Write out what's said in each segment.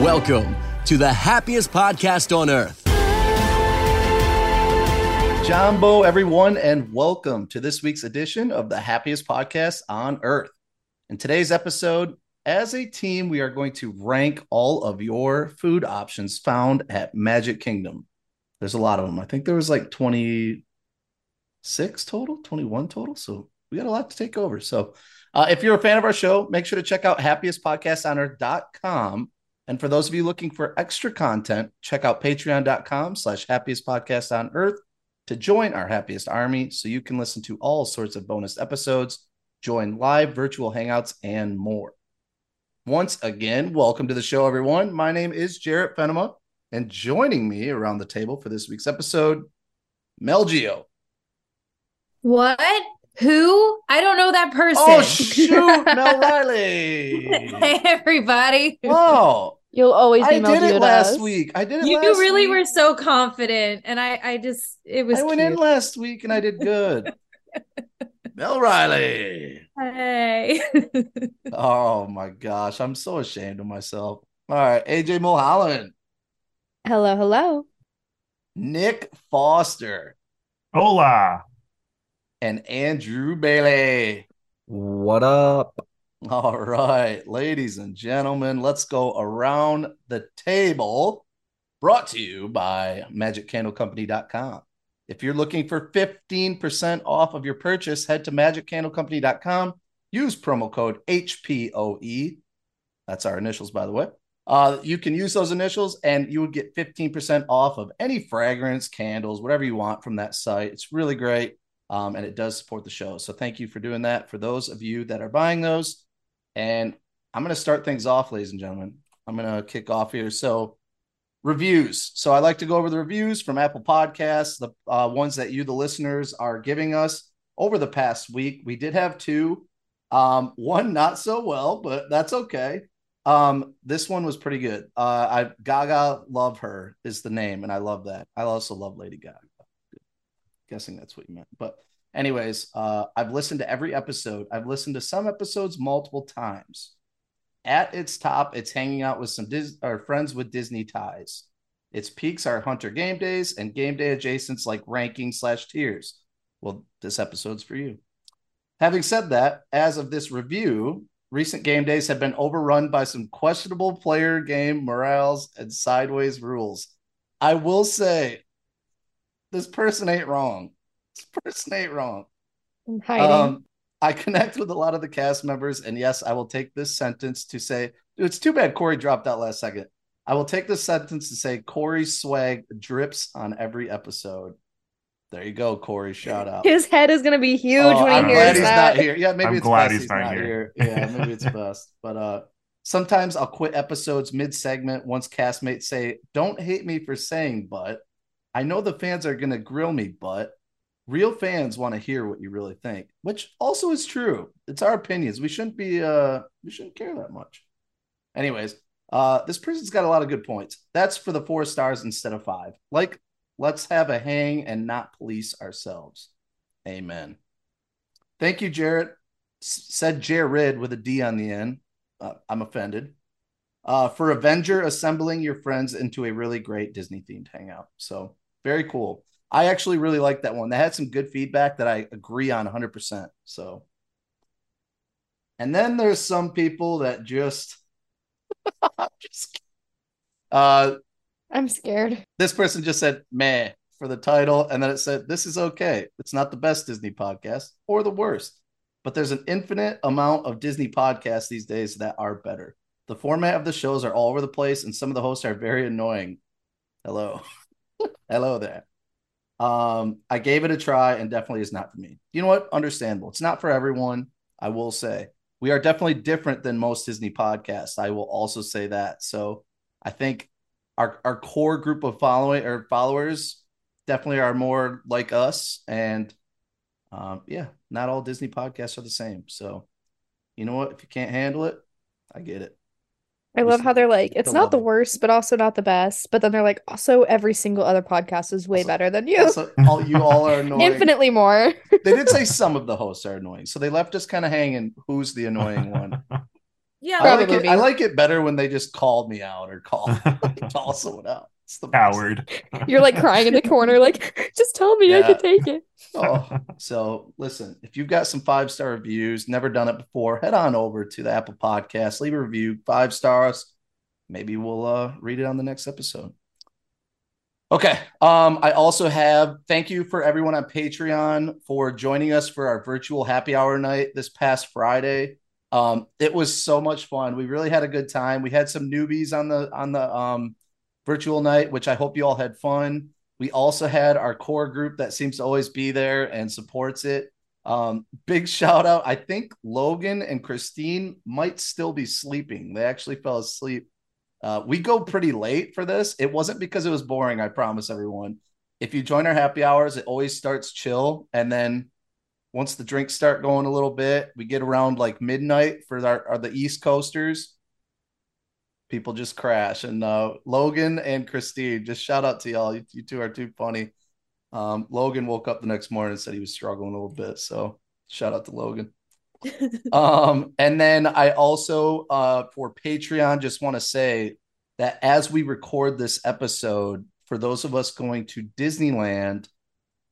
Welcome to the happiest podcast on earth. Jambo, everyone, and welcome to this week's edition of the happiest podcast on earth. In today's episode, as a team, we are going to rank all of your food options found at Magic Kingdom. There's a lot of them. I think there was like 26 total, 21 total. So we got a lot to take over. So uh, if you're a fan of our show, make sure to check out happiestpodcastonearth.com. And for those of you looking for extra content, check out patreon.com slash happiest podcast on earth to join our happiest army so you can listen to all sorts of bonus episodes, join live virtual hangouts, and more. Once again, welcome to the show, everyone. My name is Jarrett Fenema, and joining me around the table for this week's episode, Mel Geo. What? Who? I don't know that person. Oh, shoot, Mel Riley. hey, everybody. Oh, You'll always be my favorite. I be did it last us. week. I did it You last really week. were so confident, and I, I just, it was. I went cute. in last week and I did good. Mel Riley. Hey. Oh my gosh, I'm so ashamed of myself. All right, AJ Mulholland, Hello, hello. Nick Foster, Hola. and Andrew Bailey. What up? All right, ladies and gentlemen, let's go around the table. Brought to you by MagicCandleCompany.com. If you're looking for 15% off of your purchase, head to MagicCandleCompany.com. Use promo code HPOE. That's our initials, by the way. Uh, you can use those initials and you would get 15% off of any fragrance, candles, whatever you want from that site. It's really great. Um, and it does support the show. So thank you for doing that for those of you that are buying those. And I'm going to start things off, ladies and gentlemen. I'm going to kick off here. So, reviews. So, I like to go over the reviews from Apple Podcasts, the uh, ones that you, the listeners, are giving us over the past week. We did have two, um, one not so well, but that's okay. Um, this one was pretty good. Uh, I Gaga love her is the name, and I love that. I also love Lady Gaga. Guessing that's what you meant, but anyways, uh, I've listened to every episode. I've listened to some episodes multiple times. At its top, it's hanging out with some Dis- or friends with Disney ties. Its peaks are Hunter Game Days and Game Day adjacents like ranking slash tiers. Well, this episode's for you. Having said that, as of this review, recent game days have been overrun by some questionable player game morales and sideways rules. I will say, this person ain't wrong. This person wrong. I'm hiding. Um, I connect with a lot of the cast members, and yes, I will take this sentence to say, it's too bad Corey dropped out last second. I will take this sentence to say Corey's swag drips on every episode. There you go, Corey. Shout out. His head is gonna be huge Oh, when he I'm hears glad he's that. not here. Yeah, maybe I'm it's glad best he's not here. Yeah, maybe it's best. But uh sometimes I'll quit episodes mid-segment once castmates say, Don't hate me for saying but. I know the fans are gonna grill me, but real fans want to hear what you really think, which also is true. It's our opinions. We shouldn't be uh we shouldn't care that much. Anyways, uh this person's got a lot of good points. That's for the four stars instead of five. Like let's have a hang and not police ourselves. Amen. Thank you, Jarrett. Said Jared with a D on the end. Uh, I'm offended. Uh, for Avenger assembling your friends into a really great Disney themed hangout. So very cool. I actually really like that one. They had some good feedback that I agree on 100%. So, and then there's some people that just, just uh, I'm scared. this person just said meh for the title and then it said this is okay it's not the best disney podcast or the worst but there's an infinite amount of disney podcasts these days that are better the format of the shows are all over the place and some of the hosts are very annoying hello hello there um i gave it a try and definitely is not for me. You know what? Understandable. It's not for everyone i will say. We are definitely different than most disney podcasts i will also say that. So i think our our core group of following or followers definitely are more like us and um yeah not all disney podcasts are the same. So you know what? If you can't handle it i get it I love how they're like, it's not the worst, but also not the best. But then they're like, also every single other podcast is way Also- better than you. also all you all are annoying Infinitely more. they did say some of the hosts are annoying so they left us kind of hanging who's the annoying one Yeah, I like, Probably. it, I like it better when they just call me out or call call someone out. It's the. Coward. You're like crying in the corner, like, just tell me I can take it. Oh, so listen, if you've got some five star reviews, never done it before, head on over to the Apple Podcast, leave a review, five stars. Maybe we'll uh, read it on the next episode. Okay. Um, I also have thank you for everyone on Patreon for joining us for our virtual happy hour night this past Friday. Um, it was so much fun. We really had a good time. We had some newbies on the on the um virtual night, which I hope you all had fun. We also had our core group that seems to always be there and supports it. Um, big shout out. I think Logan and Christine might still be sleeping. They actually fell asleep. Uh, we go pretty late for this. It wasn't because it was boring, I promise everyone. If you join our happy hours, it always starts chill. And then once the drinks start going a little bit, we get around like midnight for our, our the East Coasters. People just crash. And uh, Logan and Christine, just shout out to y'all. You, you two are too funny. Um, Logan woke up the next morning and said he was struggling a little bit. So shout out to Logan. um, and then I also uh for Patreon just want to say that as we record this episode, for those of us going to Disneyland,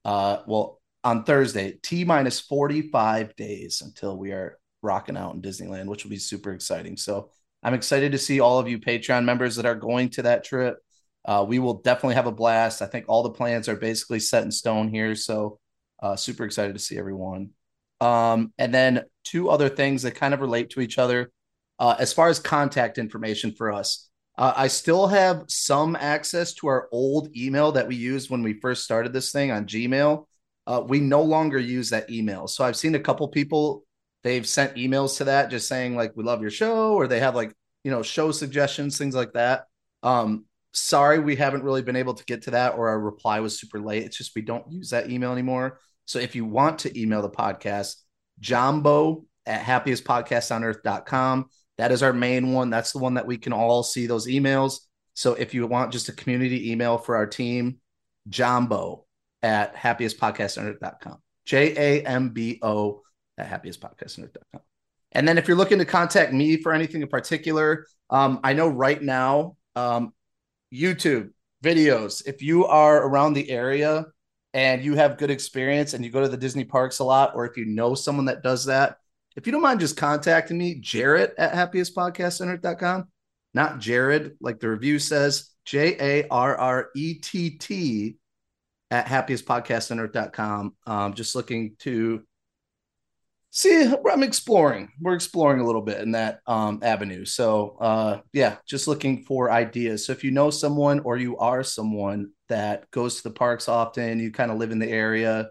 uh, well, on Thursday, T minus 45 days until we are rocking out in Disneyland, which will be super exciting. So I'm excited to see all of you Patreon members that are going to that trip. Uh, we will definitely have a blast. I think all the plans are basically set in stone here. So uh, super excited to see everyone. Um, and then two other things that kind of relate to each other. Uh, as far as contact information for us, uh, I still have some access to our old email that we used when we first started this thing on Gmail. Uh, we no longer use that email. So I've seen a couple people, they've sent emails to that just saying, like, we love your show, or they have like, you know, show suggestions, things like that. Um, sorry, we haven't really been able to get to that, or our reply was super late. It's just we don't use that email anymore. So if you want to email the podcast, jambo at happiestpodcastonearth.com. That is our main one. That's the one that we can all see those emails. So if you want just a community email for our team, jambo at happiestpodcastonearth.com. J A M B O at happiestpodcastonearth.com. And then if you're looking to contact me for anything in particular, um, I know right now, um, YouTube videos, if you are around the area and you have good experience and you go to the Disney parks a lot, or if you know someone that does that, if you don't mind just contacting me, Jarrett at happiestpodcastonearth.com, not Jared, like the review says, J A R R E T T at happiestpodcastonearth.com. Um, just looking to see I'm exploring. We're exploring a little bit in that um, avenue. So uh, yeah, just looking for ideas. So if you know someone or you are someone that goes to the parks often, you kind of live in the area,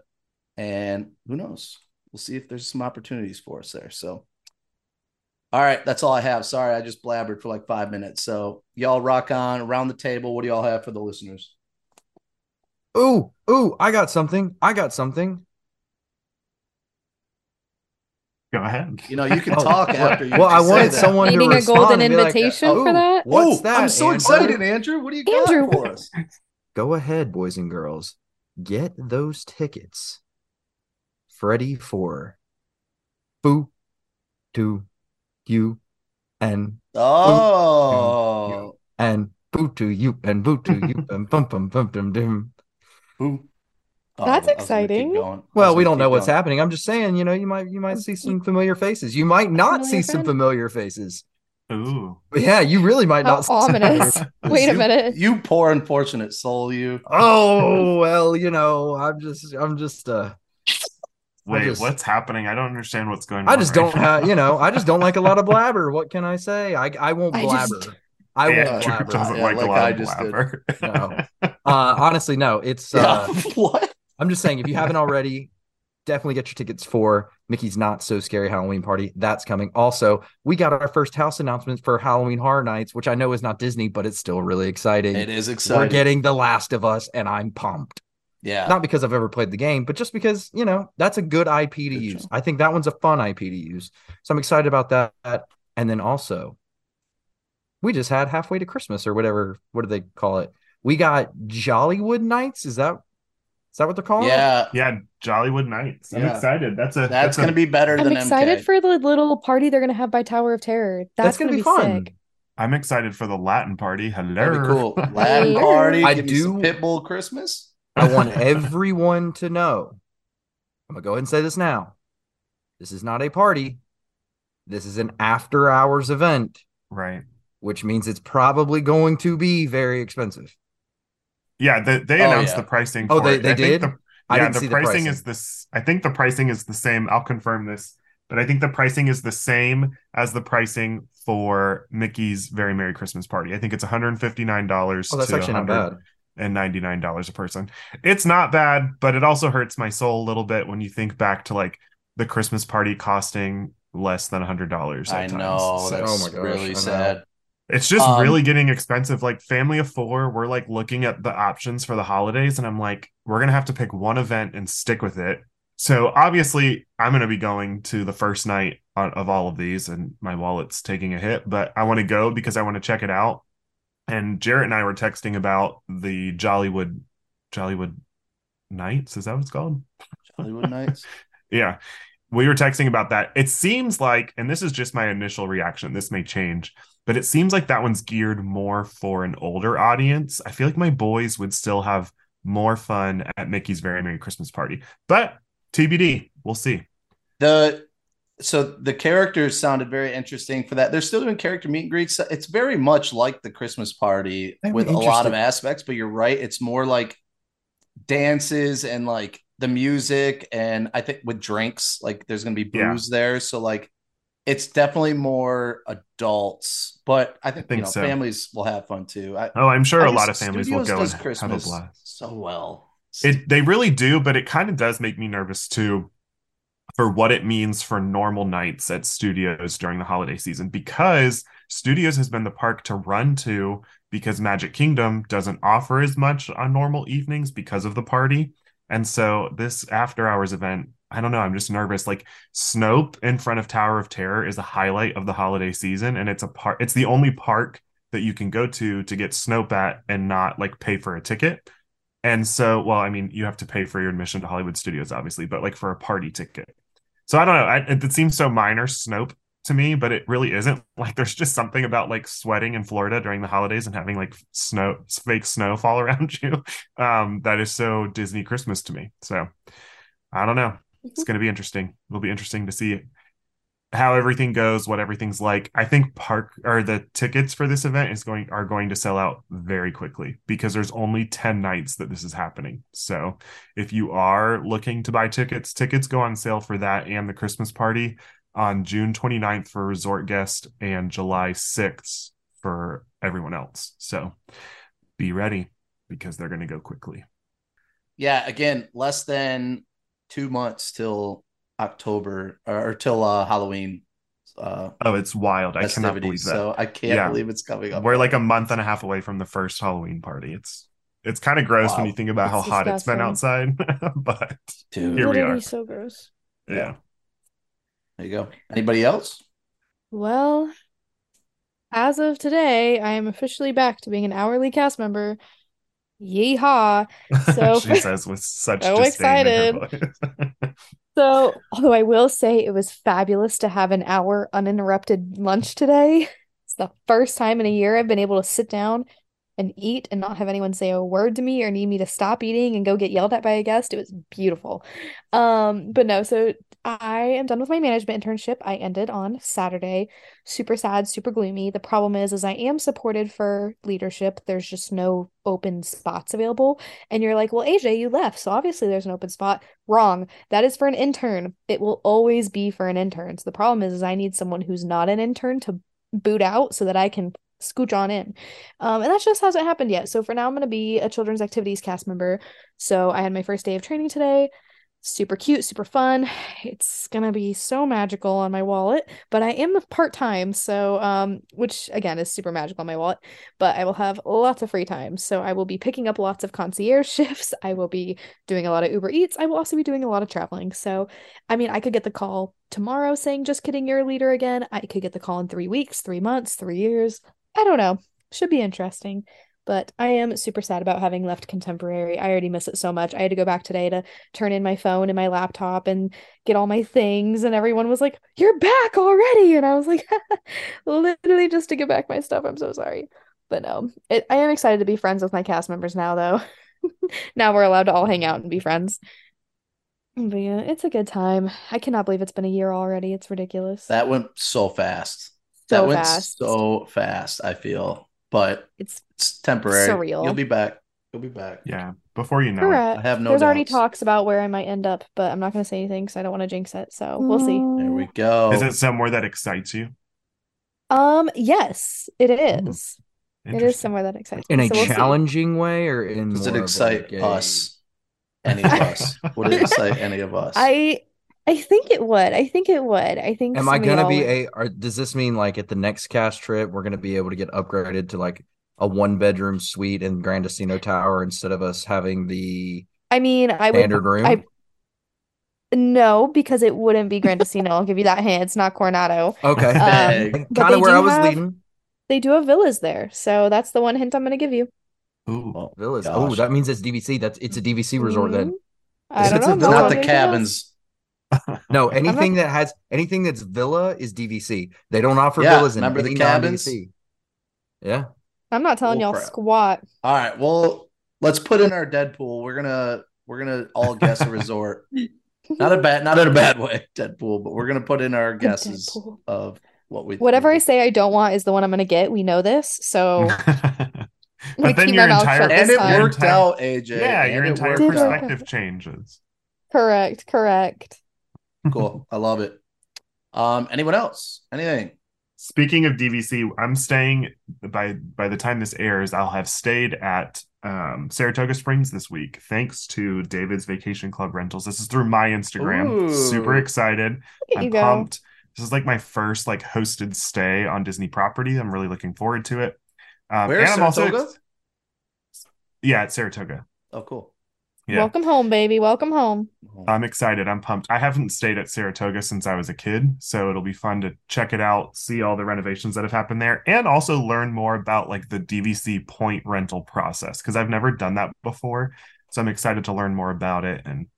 and who knows? We'll see if there's some opportunities for us there. So all right, that's all I have. Sorry, I just blabbered for like five minutes. So y'all rock on around the table. What do y'all have for the listeners? Ooh, ooh, I got something. I got something. Go ahead. You know, you can Oh, talk after you Well, I say wanted that. someone Needing to a golden respond and be like, invitation for that? What's Ooh, that? I'm so Andrew?" excited, Andrew. What do you got Andrew, for us? Go ahead, boys and girls. Get those tickets. Ready for oh. boo to you and Oh, and boo to you and boo to you and bum bum bum bum dum. Boo. Oh, That's I was gonna keep exciting. going. I was Well, we don't know what's going. happening. I'm just saying, you know, you might you might see some familiar faces. You might not see Familiar some familiar faces. Ooh. But yeah, you really might How not. see some ominous. Wait a minute. You poor unfortunate soul, you. Oh well, you know, I'm just, I'm just, uh, Wait, just- what's happening? I don't understand what's going on. I just right don't now. have, you know, I just don't like a lot of blabber. What can I say? I, I won't I blabber. just- I won't Andrew blabber. doesn't Yeah, like, like a lot I of blabber. No. Uh, honestly, no. It's, Yeah. uh, what? I'm just saying, if you haven't already, definitely get your tickets for Mickey's Not So Scary Halloween Party. That's coming. Also, we got our first house announcement for Halloween Horror Nights, which I know is not Disney, but it's still really exciting. It is exciting. We're getting The Last of Us, and I'm pumped. yeah. Not because I've ever played the game, but just because, you know, that's a good IP to Good use. show. I think that one's a fun IP to use. So I'm excited about that. And then also, we just had halfway to Christmas or whatever. What do they call it? We got Jollywood Nights. Is that that what they're calling? it? yeah. yeah, Jollywood Nights. I'm Yeah. excited. That's a That's a- going to be better I'm than excited MK. for the little party they're gonna have by Tower of Terror. That's, That's gonna gonna, be fun. sick. I'm excited for the Latin party. Hello. Be cool. Latin party. I give me some do- Pitbull Christmas. I want everyone to know. I'm gonna go ahead and say this now. This is not a party. This is an after hours event, Right. which means it's probably going to be very expensive. Yeah, they, they Oh, announced yeah. the pricing. Oh, for they- it. they I think did? The, I yeah, didn't the see the pricing, pricing. is this. I think the pricing is the same. I'll confirm this, but I think the pricing is the same as the pricing for Mickey's Very Merry Christmas Party. I think it's 159 dollars. Oh, that's to actually not bad. and $99 a person. It's not bad, but it also hurts my soul a little bit when you think back to like the Christmas party costing less than a $100 I times. know. So That's Oh my gosh, really know. sad. It's just Um, really getting expensive. Like family of four, we're like looking at the options for the holidays, and I'm like, we're gonna have to pick one event and stick with it. So obviously, I'm gonna be going to the first night on, of all of these, and my wallet's taking a hit. But I want to go because I want to check it out. And Jarrett and I were texting about the Jollywood, Jollywood Nights. Is that what it's called? Jollywood Nights. Yeah. We were texting about that. It seems like, and this is just my initial reaction, this may change, but it seems like that one's geared more for an older audience. I feel like my boys would still have more fun at Mickey's Very Merry Christmas Party. But TBD, we'll see. The so the characters sounded very interesting for that. They're still doing character meet and greets. It's very much like the Christmas party That'd with a lot of aspects, but you're right. It's more like dances and like the music, and I think with drinks, like there's gonna be Yeah. booze there. So like it's definitely more adults, but I think, think you know so. families will have fun too. I, Oh, I'm sure I a lot of families will go and does have a Christmas blast. so well. It they really do, but it kind of does make me nervous too for what it means for normal nights at studios during the holiday season because studios has been the park to run to because Magic Kingdom doesn't offer as much on normal evenings because of the party. And so this after hours event, I don't know, I'm just nervous. Like Snoap in front of Tower of Terror is a highlight of the holiday season and it's a part it's the only park that you can go to to get Snoap at and not like pay for a ticket. And so, well, I mean, you have to pay for your admission to Hollywood Studios, obviously, but like for a party ticket. So I don't know. I, it, it seems so minor, Snoap, to me, but it really isn't. Like, there's just something about like sweating in Florida during the holidays and having like snow, fake snow fall around you, um, that is so Disney Christmas to me. So I don't know. It's going to be interesting. It'll be interesting to see how everything goes, what everything's like. I think park or the tickets for this event is going are going to sell out very quickly because there's only 10 nights that this is happening. So if you are looking to buy tickets, tickets go on sale for that and the Christmas party on June 29th for resort guest and July 6th for everyone else. So be ready because they're going to go quickly. Yeah, again, less than two months till October or, or till uh, Halloween. Uh, Oh, it's wild. I cannot believe that. So I can't Yeah. believe it's coming up. We're like a month and a half away from the first Halloween party. It's it's kind of gross when you think about how It's hot it's been outside. but dude. Here we Literally are. so gross. yeah. There you go. Anybody else? Well, as of today, I am officially back to being an hourly cast member. Yeehaw. So- she says with such So disdain in her excited. So, although I will say it was fabulous to have an hour uninterrupted lunch today. It's the first time in a year I've been able to sit down and eat and not have anyone say a word to me or need me to stop eating and go get yelled at by a guest. It was beautiful. Um, but no, so I am done with my management internship. I ended on Saturday. Super sad, super gloomy. The problem is, is I am supported for leadership. There's just no open spots available. And you're like, well, AJ, you left, so obviously there's an open spot. Wrong. That is for an intern. It will always be for an intern. So the problem is, is I need someone who's not an intern to boot out so that I can scooch on in. Um, and that just hasn't happened yet. So for now, I'm going to be a children's activities cast member. So I had my first day of training today. Super cute, super fun. It's gonna be so magical on my wallet, but I am part time, so um, which again is super magical on my wallet. But I will have lots of free time, so I will be picking up lots of concierge shifts. I will be doing a lot of Uber Eats. I will also be doing a lot of traveling. So, I mean, I could get the call tomorrow saying, "Just kidding, you're a leader again." I could get the call in three weeks, three months, three years. I don't know. Should be interesting. But I am super sad about having left contemporary. I already miss it so much. I had to go back today to turn in my phone and my laptop and get all my things. And everyone was like, You're back already. And I was like, Literally just to get back my stuff. I'm so sorry. But no, it, I am excited to be friends with my cast members now, though. now we're allowed to all hang out and be friends. But yeah, it's a good time. I cannot believe it's been a year already. It's ridiculous. That went so fast. So that went fast. so fast, I feel. But It's it's temporary. Surreal. You'll be back. You'll be back. Yeah. Before you know it. I have no There's already talks about where I might end up, but I'm not going to say anything because I don't want to jinx it. So we'll see. There we go. Is it somewhere that excites you? Um, yes, it is. It is somewhere that excites In me. a So we'll see. challenging way or in Does it excite us? Any of us? Would it excite any of us? I I think it would. I think it would. I think Am I gonna be would. a or does this mean like at the next cast trip we're gonna be able to get upgraded to like a one bedroom suite in Gran Destino Tower instead of us having the I mean, I would standard room? I no, because it wouldn't be Grandestino. I'll give you that hint. It's not Coronado. okay. Um, kind of they where do I was have- leading. They do have villas there, so that's the one hint I'm going to give you. Ooh. Oh, Villas. Oh, that means it's DVC. That's it's a DVC resort then. Mhm. I don't it know. a not the knows. cabins. No, not- anything that has anything that's villa is DVC. They don't offer Yeah, villas in remember the any cabins? non-DVC. Yeah. I'm not telling Bull y'all crap. squat. All right. Well, let's put in our Deadpool. We're gonna we're gonna all guess a resort. Not a bad not in a bad way, Deadpool, but we're gonna put in our guesses Deadpool. of what we Whatever I say I don't want is the one I'm going to get. We know this. So but gonna then keep your my mouth entire And it time. your worked entire- out, AJ. Yeah, your entire worked Did it? out. perspective changes. correct, correct. Cool. I love it. Um, anyone else? Anything? Speaking of DVC, I'm staying by by the time this airs, I'll have stayed at um, Saratoga Springs this week, thanks to David's Vacation Club Rentals. This is through my Instagram. Ooh. Super excited. I'm go. pumped. This is like my first like hosted stay on Disney property. I'm really looking forward to it. Um, Where, and I'm also Saratoga? yeah, at Saratoga. Oh, cool. Yeah. Welcome home, baby. Welcome home. I'm excited. I'm pumped. I haven't stayed at Saratoga since I was a kid, so it'll be fun to check it out, see all the renovations that have happened there, and also learn more about like the DVC point rental process because I've never done that before. So I'm excited to learn more about it and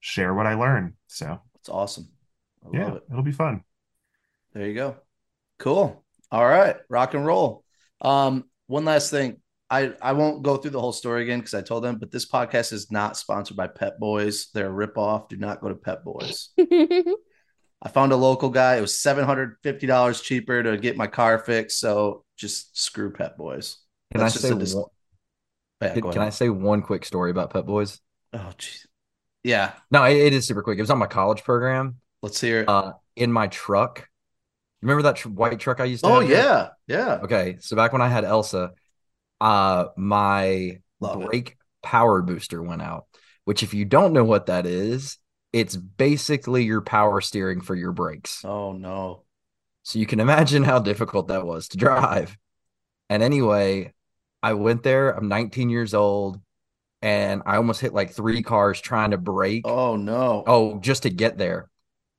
share what I learn. So It's awesome. I yeah, love it. it'll be fun. There you go. Cool. All right. Rock and roll. Um, one last thing. I, I won't go through the whole story again because I told them, but this podcast is not sponsored by Pep Boys. They're a ripoff. Do not go to Pep Boys. I found a local guy. It was $750 cheaper to get my car fixed. So just screw Pep Boys. Can That's I say dis- one, Yeah, can, can I say one quick story about Pep Boys? Oh, jeez. Yeah. No, it, it is super quick. It was on my college program. Let's hear it. Uh, in my truck. Remember that tr- white truck I used to oh, have? here? yeah. Yeah. Okay, so back when I had Elsa, uh, my Love it. brake power booster went out. Which, if you don't know what that is, it's basically your power steering for your brakes. Oh, no. So you can imagine how difficult that was to drive. And anyway, I went there. I'm 19 years old, and I almost hit like three cars trying to brake. Oh, no. Oh, just to get there.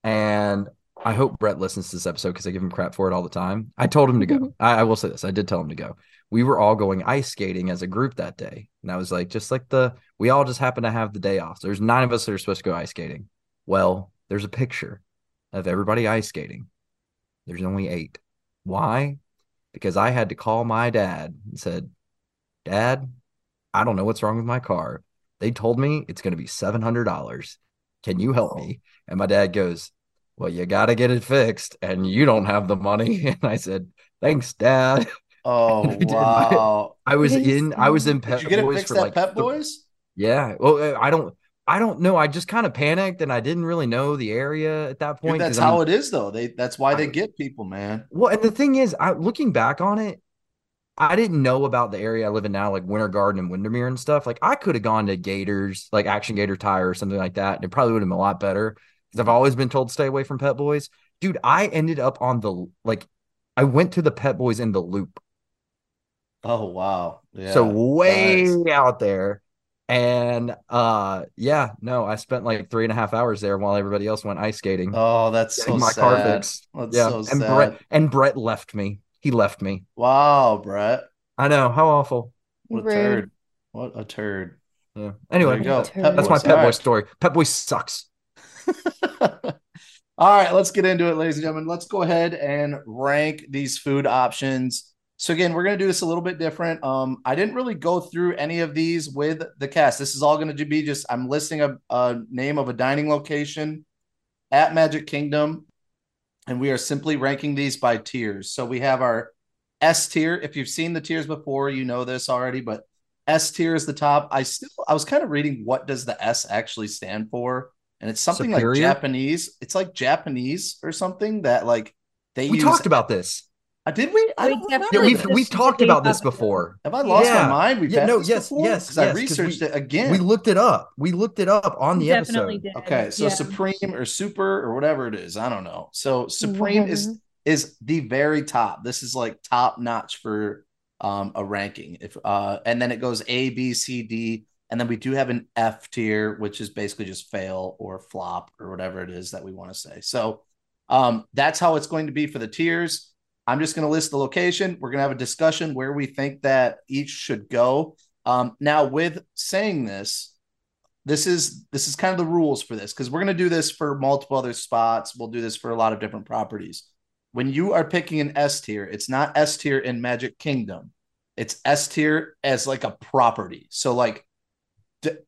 And I hope Brett listens to this episode because I give him crap for it all the time. I told him to go. I, I will say this. I did tell him to go. We were all going ice skating as a group that day. And I was like, just like the, we all just happen to have the day off. There's nine of us that are supposed to go ice skating. Well, there's a picture of everybody ice skating. There's only eight. Why? Because I had to call my dad and said, Dad, I don't know what's wrong with my car. They told me it's going to be $700. Can you help me? Oh. And my dad goes, Well, you got to get it fixed, and you don't have the money. And I said, Thanks, Dad. Oh, I wow. I was in, I was in Pep Did you get it Boys fixed for at like Pep th- Boys? Yeah. Well, uh, I don't, I don't know. I just kind of panicked, and I didn't really know the area at that Dude, point. that's 'cause I'm- how it is, though. They that's why they I- get people, man. Well, and the thing is, I looking back on it, I didn't know about the area I live in now, like Winter Garden and Windermere and stuff. Like I could have gone to Gators, like Action Gator Tire or something like that, and it probably would have been a lot better. Because I've always been told to stay away from Pep Boys. Dude, I ended up on the like, I went to the Pep Boys in the loop, Oh wow. Yeah. so way nice. out there. And uh, yeah, no, I spent like three and a half hours there while everybody else went ice skating. Oh, that's so my sad. car fixed. That's yeah, so and sad. Brett and Brett left me. He left me. Wow, Brett. I know how awful. What a Rude. turd. What a turd. Yeah. Anyway, go. Turd. That's my Pep Boy right. story. Pep Boy sucks. All right, let's get into it, ladies and gentlemen. Let's go ahead and rank these food options. So again, we're going to do this a little bit different. Um, I didn't really go through any of these with the cast. This is all going to be just I'm listing a, a name of a dining location at Magic Kingdom, and we are simply ranking these by tiers. So we have our S tier. If you've seen the tiers before, you know this already, but S tier is the top. I still I was kind of reading what does the S actually stand for, and it's something Superior? like Japanese. It's like Japanese or something that like they We talked about this. Uh, did we? I We don't definitely Yeah, remember. we've we've talked about this before. Have I lost Yeah. my mind? We've Yeah, had no, this yes, before? yes, because I researched we- it again. We looked it up. We looked it up on the Definitely episode. did. Okay, so Yeah. Supreme or Super or whatever it is, I don't know. So Supreme is is the very top. This is like top notch for um a ranking. If uh and then it goes A, B, C, D, and then we do have an F tier, which is basically just fail or flop or whatever it is that we want to say. So um that's how it's going to be for the tiers. I'm just going to list the location. We're going to have a discussion where we think that each should go. Um, now, with saying this, this is this is kind of the rules for this because we're going to do this for multiple other spots. We'll do this for a lot of different properties. When you are picking an S tier, it's not S tier in Magic Kingdom. It's S tier as like a property. So like,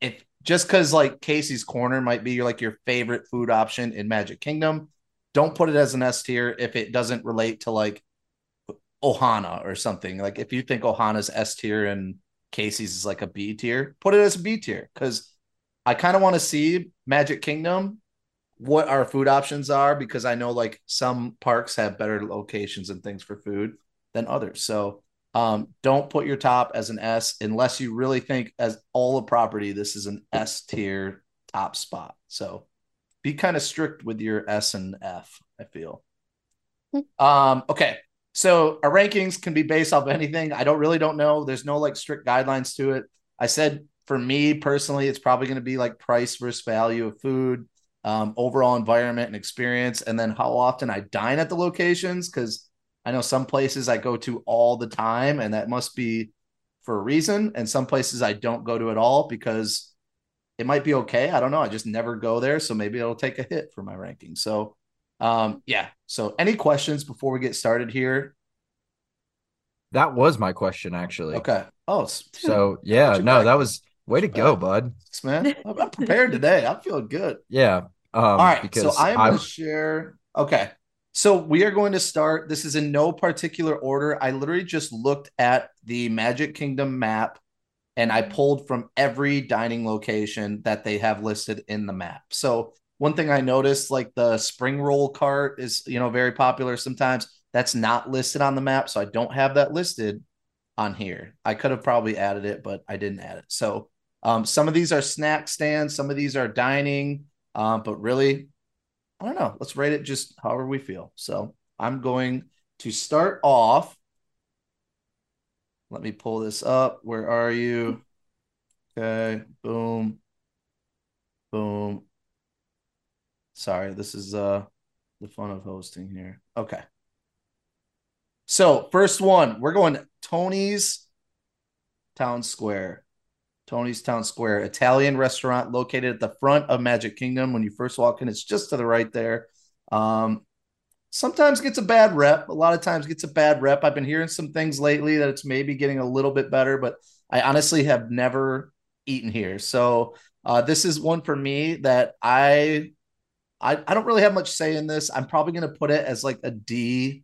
if just because like Casey's Corner might be your like your favorite food option in Magic Kingdom, don't put it as an S tier if it doesn't relate to like Ohana or something. Like if you think Ohana's S tier and Casey's is like a B tier, put it as a B tier because I kind of want to see Magic Kingdom what our food options are because I know like some parks have better locations and things for food than others. So um, don't put your top as an S unless you really think as all of property this is an S tier top spot. So be kind of strict with your S and F, I feel. Um, okay. So our rankings can be based off anything. I don't really don't know. There's no like strict guidelines to it. I said for me personally, it's probably going to be like price versus value of food, um, overall environment and experience, and then how often I dine at the locations. Because I know some places I go to all the time, and that must be for a reason. And some places I don't go to at all because it might be okay. I don't know. I just never go there, so maybe it'll take a hit for my ranking. So, um, yeah. So, any questions before we get started here? That was my question, actually. Okay. Oh, So yeah, no, back- that was way to go, bud. thanks, man. I'm prepared today. I'm feeling good. Yeah. Um, All right. So I'm I to share. Okay. So we are going to start. This is in no particular order. I literally just looked at the Magic Kingdom map and I pulled from every dining location that they have listed in the map. So one thing I noticed, like the spring roll cart is, you know, very popular sometimes. That's not listed on the map. So I don't have that listed on here. I could have probably added it, but I didn't add it. So um, some of these are snack stands, some of these are dining, um, but really, I don't know. Let's rate it just however we feel. So I'm going to start off. Let me pull this up. Where are you? Okay, boom, boom. Sorry, this is uh the fun of hosting here. Okay. So first one, we're going Tony's Town Square. Tony's Town Square, Italian restaurant located at the front of Magic Kingdom. When you first walk in, it's just to the right there. Um, sometimes gets a bad rep. A lot of times gets a bad rep. I've been hearing some things lately that it's maybe getting a little bit better, but I honestly have never eaten here. So uh, this is one for me that I, I I don't really have much say in this. I'm probably going to put it as like a D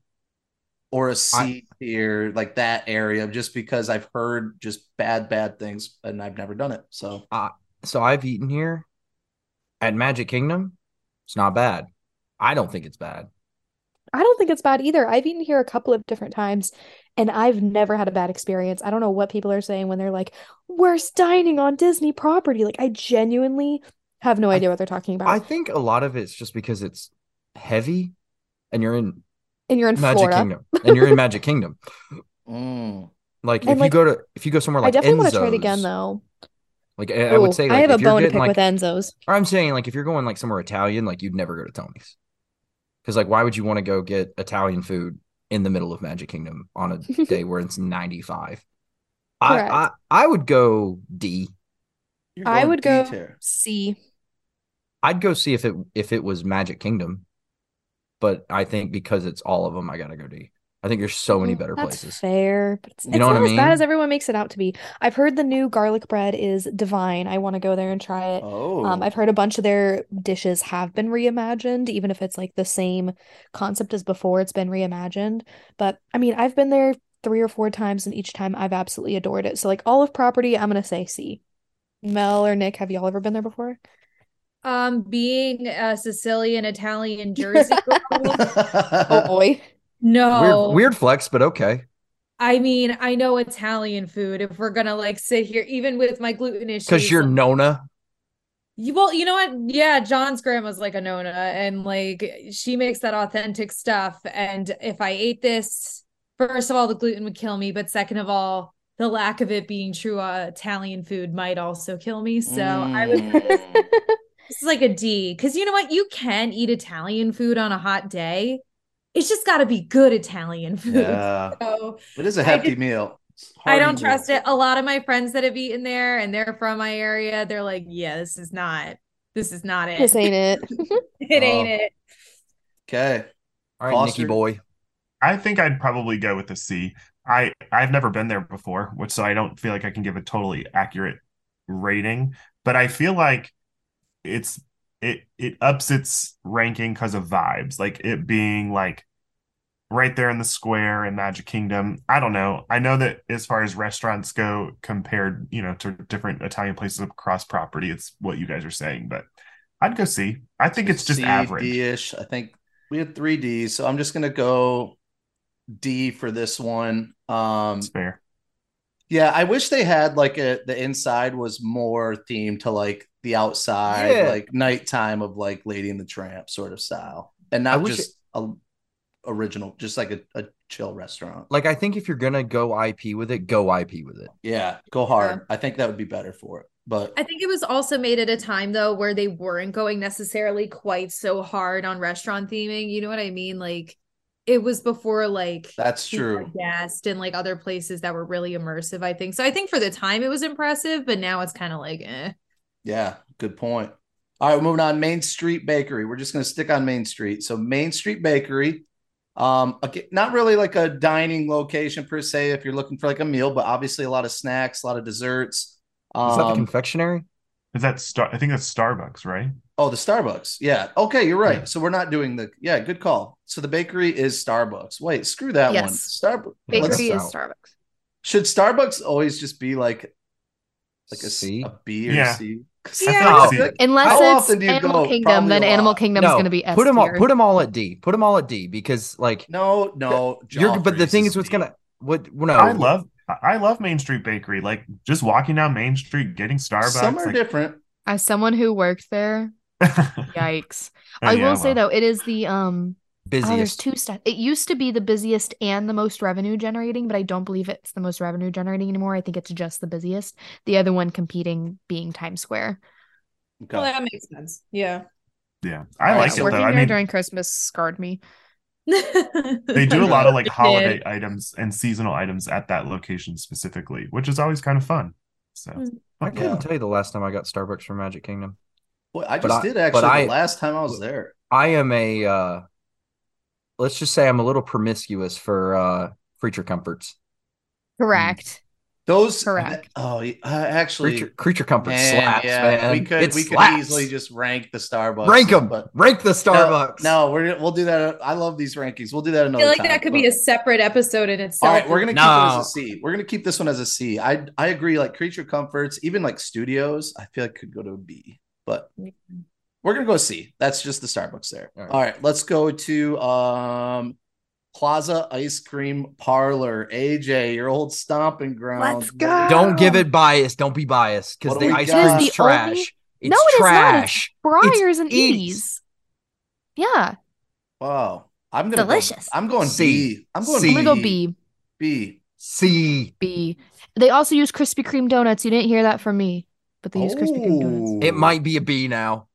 or a C tier, like that area, just because I've heard just bad, bad things and I've never done it. So so I've eaten here at Magic Kingdom. It's not bad. I don't think it's bad. I don't think it's bad either. I've eaten here a couple of different times and I've never had a bad experience. I don't know what people are saying when they're like, worst dining on Disney property. Like, I genuinely have no I- idea what they're talking about. I think a lot of it's just because it's heavy and you're in and you're in Magic Florida. Kingdom. And you're in Magic Kingdom. mm, Like And, if you go to if you go somewhere like I like definitely want to try it again though. Like I, I would Ooh, say I have a bone to pick like with Enzo's. or I'm saying like if you're going like somewhere Italian, like you'd never go to Tony's. Because like why would you want to go get Italian food in the middle of Magic Kingdom on a day where it's 95? I, I I would go D. You're I going would D go tier. C. I'd go see if it if it was Magic Kingdom, but I think because it's all of them, I gotta go D. I think there's so many better That's places. fair, but it's, You it's know what not I as bad as everyone makes it out to be. I've heard the new garlic bread is divine. I want to go there and try it. Oh, Um, I've heard a bunch of their dishes have been reimagined, even if it's like the same concept as before, it's been reimagined. But I mean, I've been there three or four times, and each time I've absolutely adored it. So, like all of property, I'm gonna say C. Mel or Nick, have y'all ever been there before? Um, being a Sicilian Italian Jersey girl, Oh boy. no. Weird weird flex, but okay. I mean, I know Italian food. If we're gonna like sit here, even with my gluten issues, Because you're Nona. You, well, you know what? Yeah, John's grandma's like a Nona, and like she makes that authentic stuff. And if I ate this, first of all, the gluten would kill me, but second of all, the lack of it being true uh, Italian food might also kill me. So I would say this, is like a D, because you know what? You can eat Italian food on a hot day. It's just got to be good Italian food. Yeah, So it is a I hefty just- meal. It's a I hearty don't meal. trust it. A lot of my friends that have eaten there and they're from my area, they're like, yeah, this is not, this is not it. This ain't it. It ain't Oh. it. Okay, All right, Foster. Nicky boy. I think I'd probably go with a C. I I've never been there before, which so I don't feel like I can give a totally accurate rating, but I feel like it's it it ups its ranking because of vibes, like it being like right there in the square in Magic Kingdom. I don't know. I know that as far as restaurants go compared, you know, to different Italian places across property, it's what you guys are saying, but I'd go see. I think it's just C, average. D-ish. I think we had three D's, so I'm just gonna go D for this one. Um, fair. yeah, I wish they had like a the inside was more themed to like the outside, Yeah. like nighttime of like Lady and the Tramp sort of style, and I not wish just a original, just like a, a chill restaurant. Like I think if you're gonna go IP with it, go IP with it. Yeah, go hard. I think that would be better for it. But I think it was also made at a time though where they weren't going necessarily quite so hard on restaurant theming. You know what I mean? Like it was before like that's true. Guest and like other places that were really immersive, I think. So I think for the time it was impressive, but now it's kind of like eh. Yeah, good point. All right, moving on. Main Street Bakery. We're just going to stick on Main Street. So Main Street Bakery, um, okay, not really like a dining location per se. If you're looking for like a meal, but obviously a lot of snacks, a lot of desserts. Is that the Um, confectionery? Is that Star? I think that's Starbucks, right? oh, the Starbucks. Yeah. Okay, you're right. Yeah. So we're not doing the. Yeah, good call. So the bakery is Starbucks. Wait, screw that one. Yes. Starbucks. Let's- Bakery is out. Starbucks. Should Starbucks always just be like like a, C? a B or Yeah. C? I Yeah. like. Unless How it's often Animal go? Kingdom, Probably then Animal lot. Kingdom's No, gonna be S put them all put them all at D. Put them all at D because like No, no. you're but the thing is what's B. gonna what no I love I love Main Street Bakery. Like just walking down Main Street, getting Starbucks. Some are like- different. As someone who worked there, yikes. Oh, I yeah, will say well. though, it is the um oh, there's two stats. It used to be the busiest and the most revenue generating, but I don't believe it's the most revenue generating anymore. I think it's just the busiest. The other one competing being Times Square. Okay. Well, that makes sense. Yeah. Yeah, I like it Working though. I there mean, during Christmas scarred me. they do a lot of like holiday items and seasonal items at that location specifically, which is always kind of fun. So Mm. I couldn't Yeah. tell you the last time I got Starbucks from Magic Kingdom. Well, I But just I- did but actually I- the last time I was there. I am a uh let's just say I'm a little promiscuous for uh creature comforts. Correct. Those Correct. Oh, uh, actually, Creature creature comforts man, slaps, yeah, man. we could It we could easily just rank the Starbucks. rank them. but Rank the Starbucks. No, we're we'll do that. I love these rankings. We'll do that I another feel like time, that could but- be a separate episode in itself. right, we're gonna keep it as a C. We're gonna keep this one as a C. I I agree. Like creature comforts, even like studios, I feel like could go to a B, but we're gonna go see. That's just the Starbucks there. All right. All right, let's go to um Plaza Ice Cream Parlor. AJ, your old stomping ground. Let's go. Don't give it bias. Don't be biased because the ice got? cream's It is the trash. only- It's No, it is not. It's trash. Breyers and Eats. Edy's. Yeah. Wow. I'm gonna Delicious. Go, I'm going C. B. I'm going C. I'm gonna go B. B. C. B. They also use Krispy Kreme donuts. You didn't hear that from me, but they use Krispy Kreme donuts. It might be a B now.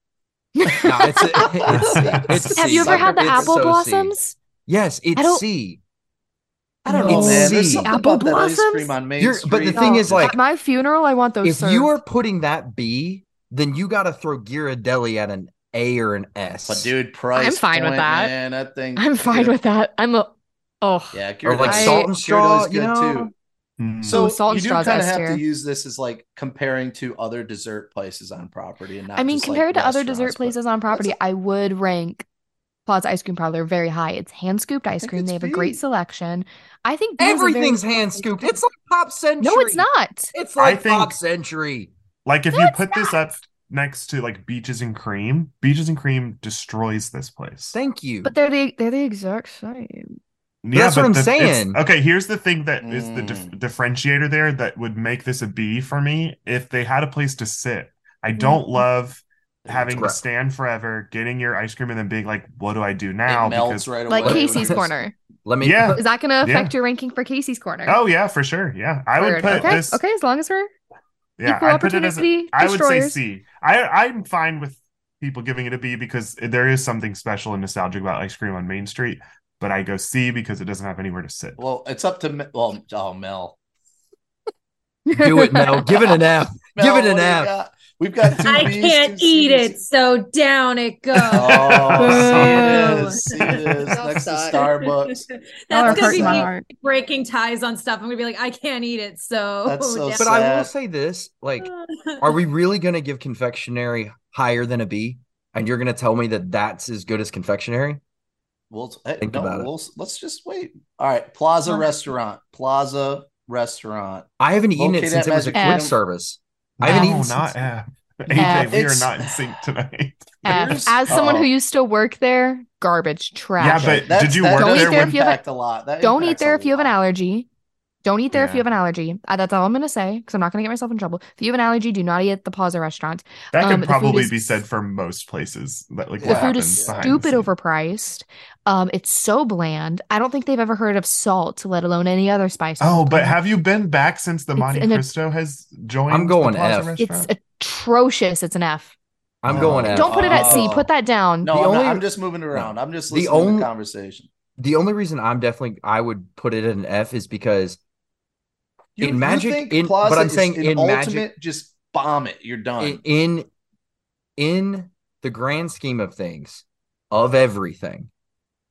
No, it's it's, it's Have C. you ever had the It's apple so C. blossoms? Yes, it's don't- C. I don't No. know, man. There's See. something Apple about that ice blossoms? cream on Main You're- but the thing is, like, At my funeral, I want those if served. you are putting that B, then you got to throw Ghirardelli at an A or an S. but dude, price. I'm fine with that. Man, that thing. I'm fine with that. I'm a oh Yeah, or like salt and straw, Ghirardelli's you good know. too. Mm. So salt you do kind of S have to use this as like comparing to other dessert places on property, and not I mean, just, like, compared to other dessert places on property, I would rank Plaza Ice Cream Parlor very high. It's hand scooped ice cream. They have a great selection. I think B is a very- Everything's hand scooped. It's like Pop Century. no, it's not. It's I like think- Pop Century. Like if No, you it's put this up next to like Beaches and Cream, Beaches and Cream destroys this place. Thank you. But they're the they're the exact same. That's what I'm the- saying. Okay, here's the thing that is the dif- Mm. differentiator there that would make this a B for me if they had a place to sit. I don't Mhm. love having to stand forever, getting your ice cream, and then being like, "What do I do It now?" melts right away. Like Casey's Corner. Let me. Yeah. Is that going to Yeah. affect your ranking for Casey's Corner? Oh yeah, for sure. Yeah, I would put okay. this. Okay, as long as we're Yeah, Equal I'd put it as. A, opportunity I would say. C. I I'm fine with people giving it a B because there is something special and nostalgic about ice cream on Main Street. But I go C because it doesn't have anywhere to sit. Well, it's up to Me- well, oh Mel. Do it, Mel. Give it an F. Mel, Give it what an do you F. got? We've got two I Bs, can't two eat Cs. it, so down it goes. Oh, see it is, see it is. Next to. Starbucks. That's gonna be me heart. breaking ties on stuff. I'm gonna be like, I can't eat it, so. That's so down. But I will say this: like, are we really going to give confectionery higher than a B? And you're going to tell me that that's as good as confectionery? We'll hey, Think no, about it. we'll let's just wait. All right, Plaza Huh. Restaurant. Plaza Restaurant. I haven't eaten it since it was a Magic quick Kingdom. service. I haven't No, eaten not since. F. F. AJ, we are not in sync tonight. F. Here's- As someone who oh. used to work there, garbage, trash. Yeah, but That's- did you that work Don't does eat there if you have a- impact a lot. That Don't eat there a if you have an allergy. Don't eat there if you have an allergy. Uh, that's all I'm gonna say because I'm not gonna get myself in trouble. If you have an allergy, do not eat at the Plaza restaurant. That Um, could probably is- be said for most places. That like The food is stupid overpriced. Um, it's so bland. I don't think they've ever heard of salt, let alone any other spice. Oh, but have you been back since the It's Monte in a- Cristo has joined? I'm going the Plaza F. restaurant? it's atrocious. It's an F. I'm No. going F. Don't put it at C. Oh. Put that down. No, The I'm, not- only- I'm just moving around. I'm just The listening to only- the conversation. The only reason I'm definitely I would put it at an F is because You, In you Magic- think in- Plaza but I'm saying in Magic- ultimate, just bomb it. You're done. i- in in the grand scheme of things of everything.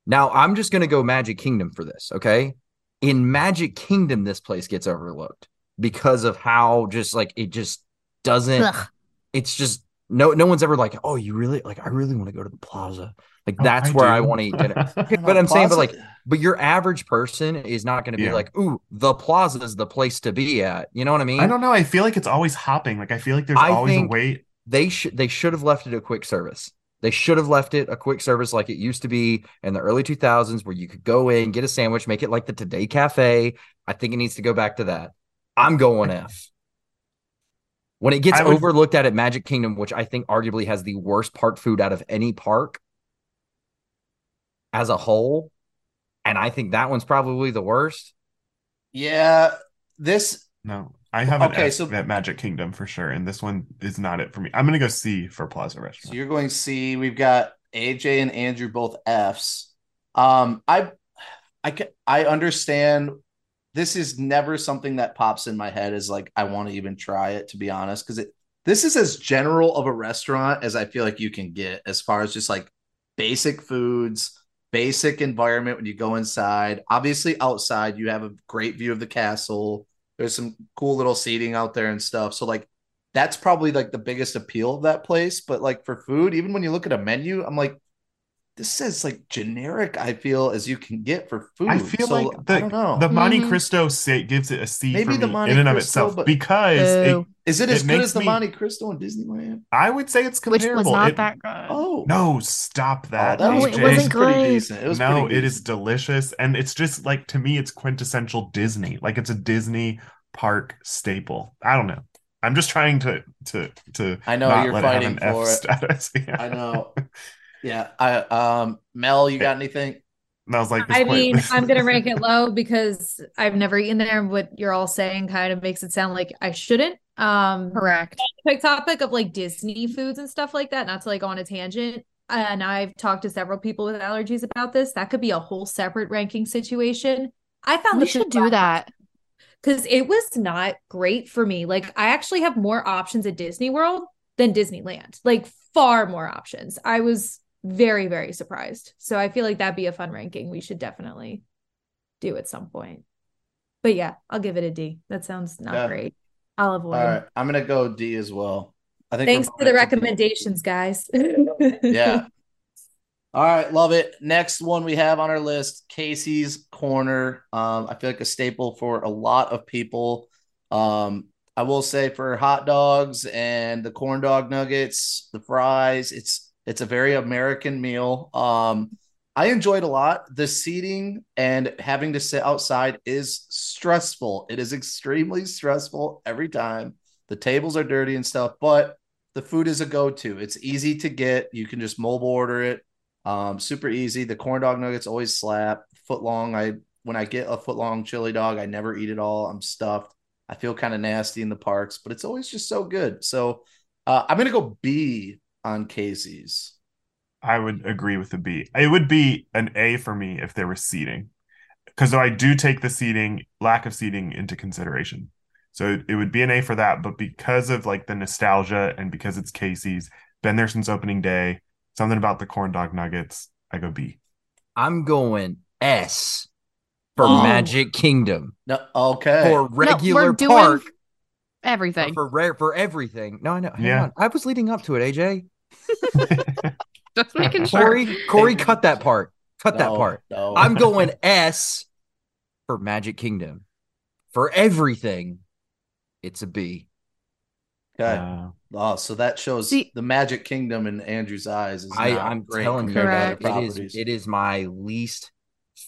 Now I'm just going to go Magic Kingdom for this, okay? In Magic Kingdom this place gets overlooked because of how just like it just doesn't Ugh. it's just no no one's ever like, "Oh, you really like I really want to go to the plaza." Like Oh, that's where I want to eat dinner. But I'm saying, but, like, But your average person is not going to be Yeah. like, "Ooh, the plaza is the place to be at." You know what I mean? I don't know. I feel like it's always hopping. Like I feel like there's I always think- a wait. they should they should have left it a quick service. They should have left it a quick service like it used to be in the early 2000s where you could go in, get a sandwich, make it like the Today Cafe. I think it needs to go back to that. I'm going F. When it gets would- overlooked at at Magic Kingdom, which I think arguably has the worst park food out of any park as a whole, and I think that one's probably the worst. Yeah, this No, I have an Okay, F so- at Magic Kingdom for sure, and this one is not it for me. I'm gonna go C for Plaza So Restaurant. you're going C. We've got AJ and Andrew both Fs. Um, I, I can I understand. This is never something that pops in my head as like I want to even try it to be honest because it this is as general of a restaurant as I feel like you can get as far as just like basic foods, basic environment when you go inside. Obviously, outside you have a great view of the castle. There's some cool little seating out there and stuff. So like that's probably like the biggest appeal of that place. But like for food, even when you look at a menu, I'm like, this is like generic. I feel as you can get for food. I feel So, like the I don't know. the Monte Mhm. Cristo say, gives it a C Maybe for the me Monte in and of Cristo, itself but- because it, Boo. Is it it as good as the me- Monte Cristo in Disneyland? I would say it's Which comparable. was not It- that good. Oh, No, stop Oh, that. that No, was, it wasn't pretty good. decent. It was no, pretty it is delicious, and it's just like to me, it's quintessential Disney. Like it's a Disney park staple. I don't know. I'm just trying to to to. I know not you're let it have fighting F for it. status. Yeah. I know. Yeah. I um Mel, you got anything? And I was like, I mean, I'm gonna rank it low because I've never eaten there. and What you're all saying kind of makes it sound like I shouldn't. Um, Correct. quick topic of like Disney foods and stuff like that, not to like go on a tangent. And I've talked to several people with allergies about this. That could be a whole separate ranking situation. I found We should do that. because it was not great for me. Like I actually have more options at Disney World than Disneyland. Like far more options. I was very, very surprised. So I feel like that'd be a fun ranking. We should definitely do at some point. But yeah, I'll give it a D. That sounds not Yeah. great. I'll avoid. All right, I'm gonna go D as well. I think Thanks for the recommendations, guys. Yeah. All right, love it. Next one we have on our list, Casey's Corner. Um, I feel like a staple for a lot of people. Um, I will say for hot dogs and the corn dog nuggets, the fries, it's it's a very American meal. Um, I enjoyed a lot. The seating and having to sit outside is stressful. It is extremely stressful every time. The tables are dirty and stuff, but the food is a go-to. It's easy to get. You can just mobile order it. Um, super easy. The corn dog nuggets always slap. Foot long. I when I get a foot long chili dog, I never eat it all. I'm stuffed. I feel kind of nasty in the parks, but it's always just so good. So uh, I'm gonna go B on Casey's. I would agree with the B. It would be an A for me if there was seating, because I do take the seating lack of seating into consideration. So it, it would be an A for that. But because of like the nostalgia and because it's Casey's, been there since opening day, something about the corn dog nuggets, I go B. I'm going S for Oh. Magic Kingdom No, okay. for regular we're doing park Everything. for rare for everything. No, I know. Hang Yeah. on. I was leading up to it. AJ, Just making sure. Corey, Corey, cut that part. Cut that part. No. I'm going S for Magic Kingdom. For everything, it's a B. okay. Uh, Oh, so that shows See- the Magic Kingdom in Andrew's eyes is I, I'm great telling you, compared that it is, it is my least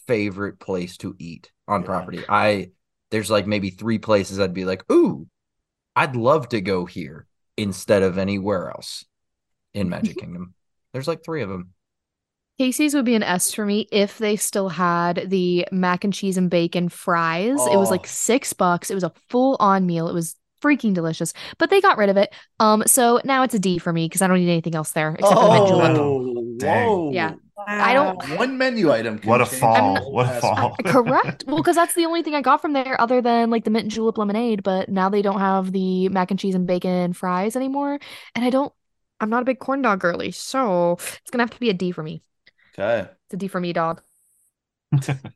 favorite place to eat on Yeah. property. I there's like maybe three places I'd be like, ooh, I'd love to go here instead of anywhere else in Magic Kingdom. There's like three of them. Casey's would be an S for me if they still had the mac and cheese and bacon fries. It was Oh. like six bucks. It was a full on meal. It was freaking delicious, but they got rid of it. Um, so now it's a D for me because I don't need anything else there except for the mint julep. Oh, whoa. Yeah. I don't- One menu item. can What a fall. the What a fall. food. Correct. Well, because that's the only thing I got from there other than like the mint and julep lemonade. But now they don't have the mac and cheese and bacon fries anymore. And I don't, I'm not a big corn dog girly. So it's to have to be a D for me. Okay. It's a D for me, dog.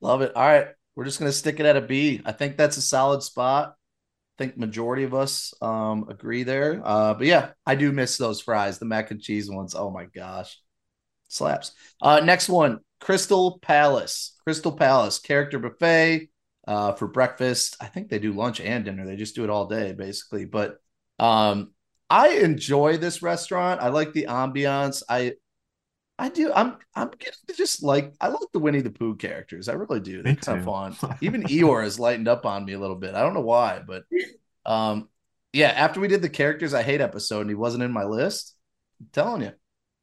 Love it. All right. We're just gonna stick it at a B. I think that's a solid spot. I think majority of us um agree there. Uh but yeah, I do miss those fries, the mac and cheese ones. Oh my gosh. Slaps. Uh next one, Crystal Palace. Crystal Palace character buffet uh for breakfast. I think they do lunch and dinner. They just do it all day basically, but um I enjoy this restaurant. I like the ambiance. I I do. I'm I'm getting to just like I like the Winnie the Pooh characters. I really do. They're kind of fun. Even Eeyore has lightened up on me a little bit. I don't know why, but um yeah, after we did the characters I hate episode and he wasn't in my list, I'm telling you.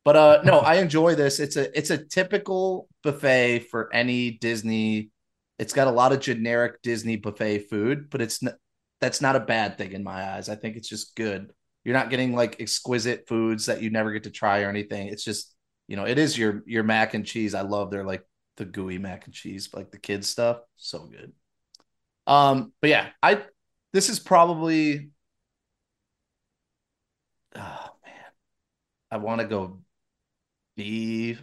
But uh no, I enjoy this. It's a it's a typical buffet for any Disney. It's got a lot of generic Disney buffet food, but it's not that's not a bad thing in my eyes. I think it's just good. You're not getting like exquisite foods that you never get to try or anything. It's just you know, it is your your mac and cheese. I love their like the gooey mac and cheese, like the kids stuff. So good. Um, but yeah, I this is probably oh man. I want to go B.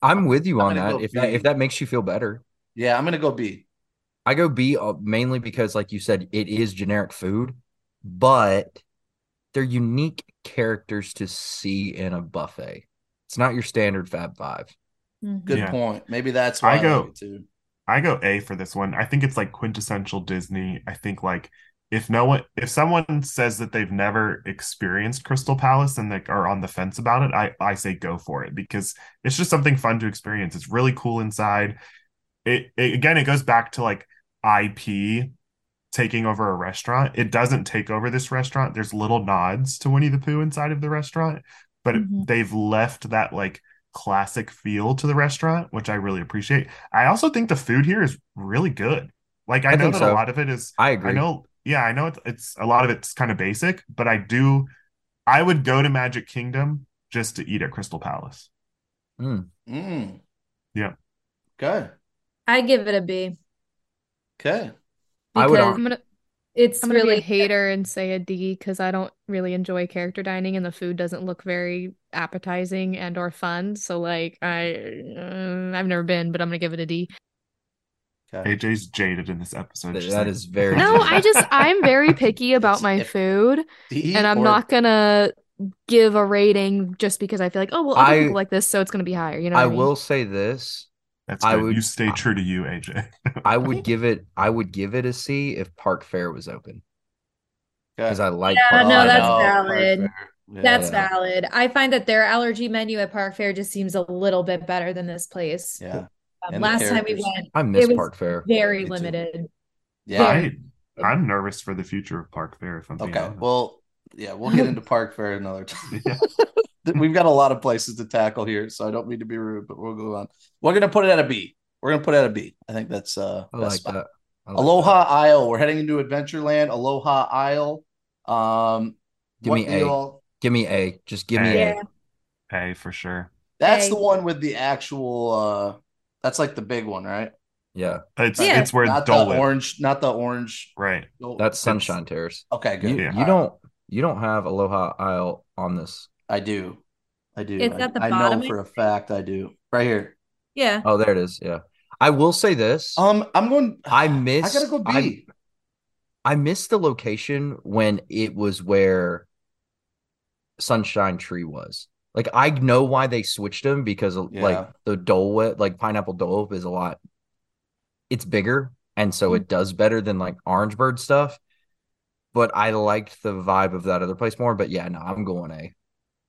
I'm with you I'm on that. If that if that makes you feel better. Yeah, I'm gonna go B. I go B uh, mainly because, like you said, it is generic food, but they're unique characters to see in a buffet. It's not your standard Fab Five. Mm-hmm. Good Yeah. point. Maybe that's why I I, go- like too. I go A for this one. I think it's like quintessential Disney. I think like if no one if someone says that they've never experienced Crystal Palace and they are on the fence about it, I I say go for it because it's just something fun to experience. It's really cool inside. It, it again it goes back to like IP taking over a restaurant. It doesn't take over this restaurant. There's little nods to Winnie the Pooh inside of the restaurant, but Mhm. they've left that like classic feel to the restaurant, which I really appreciate. I also think the food here is really good. Like I, I know think that so. a lot of it is I agree. I know yeah, I know it's, it's a lot of it's kind of basic, but I do I would go to Magic Kingdom just to eat at Crystal Palace. Mm. Mm. Yeah. Okay. I give it a B. Okay. I would because ar- I'm gonna it's I'm gonna be really a hater and say a D because I don't really enjoy character dining and the food doesn't look very appetizing and or fun. So like I uh, I've never been, but I'm gonna give it a D. Okay. AJ's jaded in this episode. That- She's that like, is very No, I just I'm very picky about my food D and I'm or- not gonna give a rating just because I feel like, oh well other I- people like this, so it's gonna be higher. You know I what I mean? will say this. That's I would- you stay true to you, AJ. I would give it I would give it a C if Park Fare was open. Because I like Yeah, Park no, Fare. that's valid. Yeah. That's Yeah. valid. I find that their allergy menu at Park Fare just seems a little bit better than this place. Yeah. Um, last time we went, I miss it was Park Fare. very Me too. limited. Yeah. I, I'm nervous for the future of Park Fare. If I'm being Okay. honest. Well, yeah, we'll get into Park Fare another time. We've got a lot of places to tackle here, so I don't mean to be rude, but we'll go on. We're gonna put it at a B. We're gonna put it at a B. I think that's uh I best like spot. that. I like Aloha Isle. We're heading into Adventureland. Aloha Isle. Um, Give me A. all- Give me A. Just give me A. A. For sure. That's A. the one with the actual. uh That's like the big one, right? Yeah. It's Yeah. it's where not Dole the orange, not the orange. Right. Dole- That's Sunshine Terrace. okay. Good. You, Yeah. you don't you don't have Aloha Isle on this. I do. I do. It's I, at the I bottom, know for a fact I do. Right here. Yeah. Oh, there it is. Yeah. I will say this. Um, I'm going. I miss I gotta go I- B. I missed the location when it was where Sunshine Tree was. Like I know why they switched them because Yeah. like the Dole Whip, like pineapple Dole Whip is a lot. It's bigger and so Mm. it does better than like Orange Bird stuff. But I liked the vibe of that other place more. But yeah, no, I'm going A.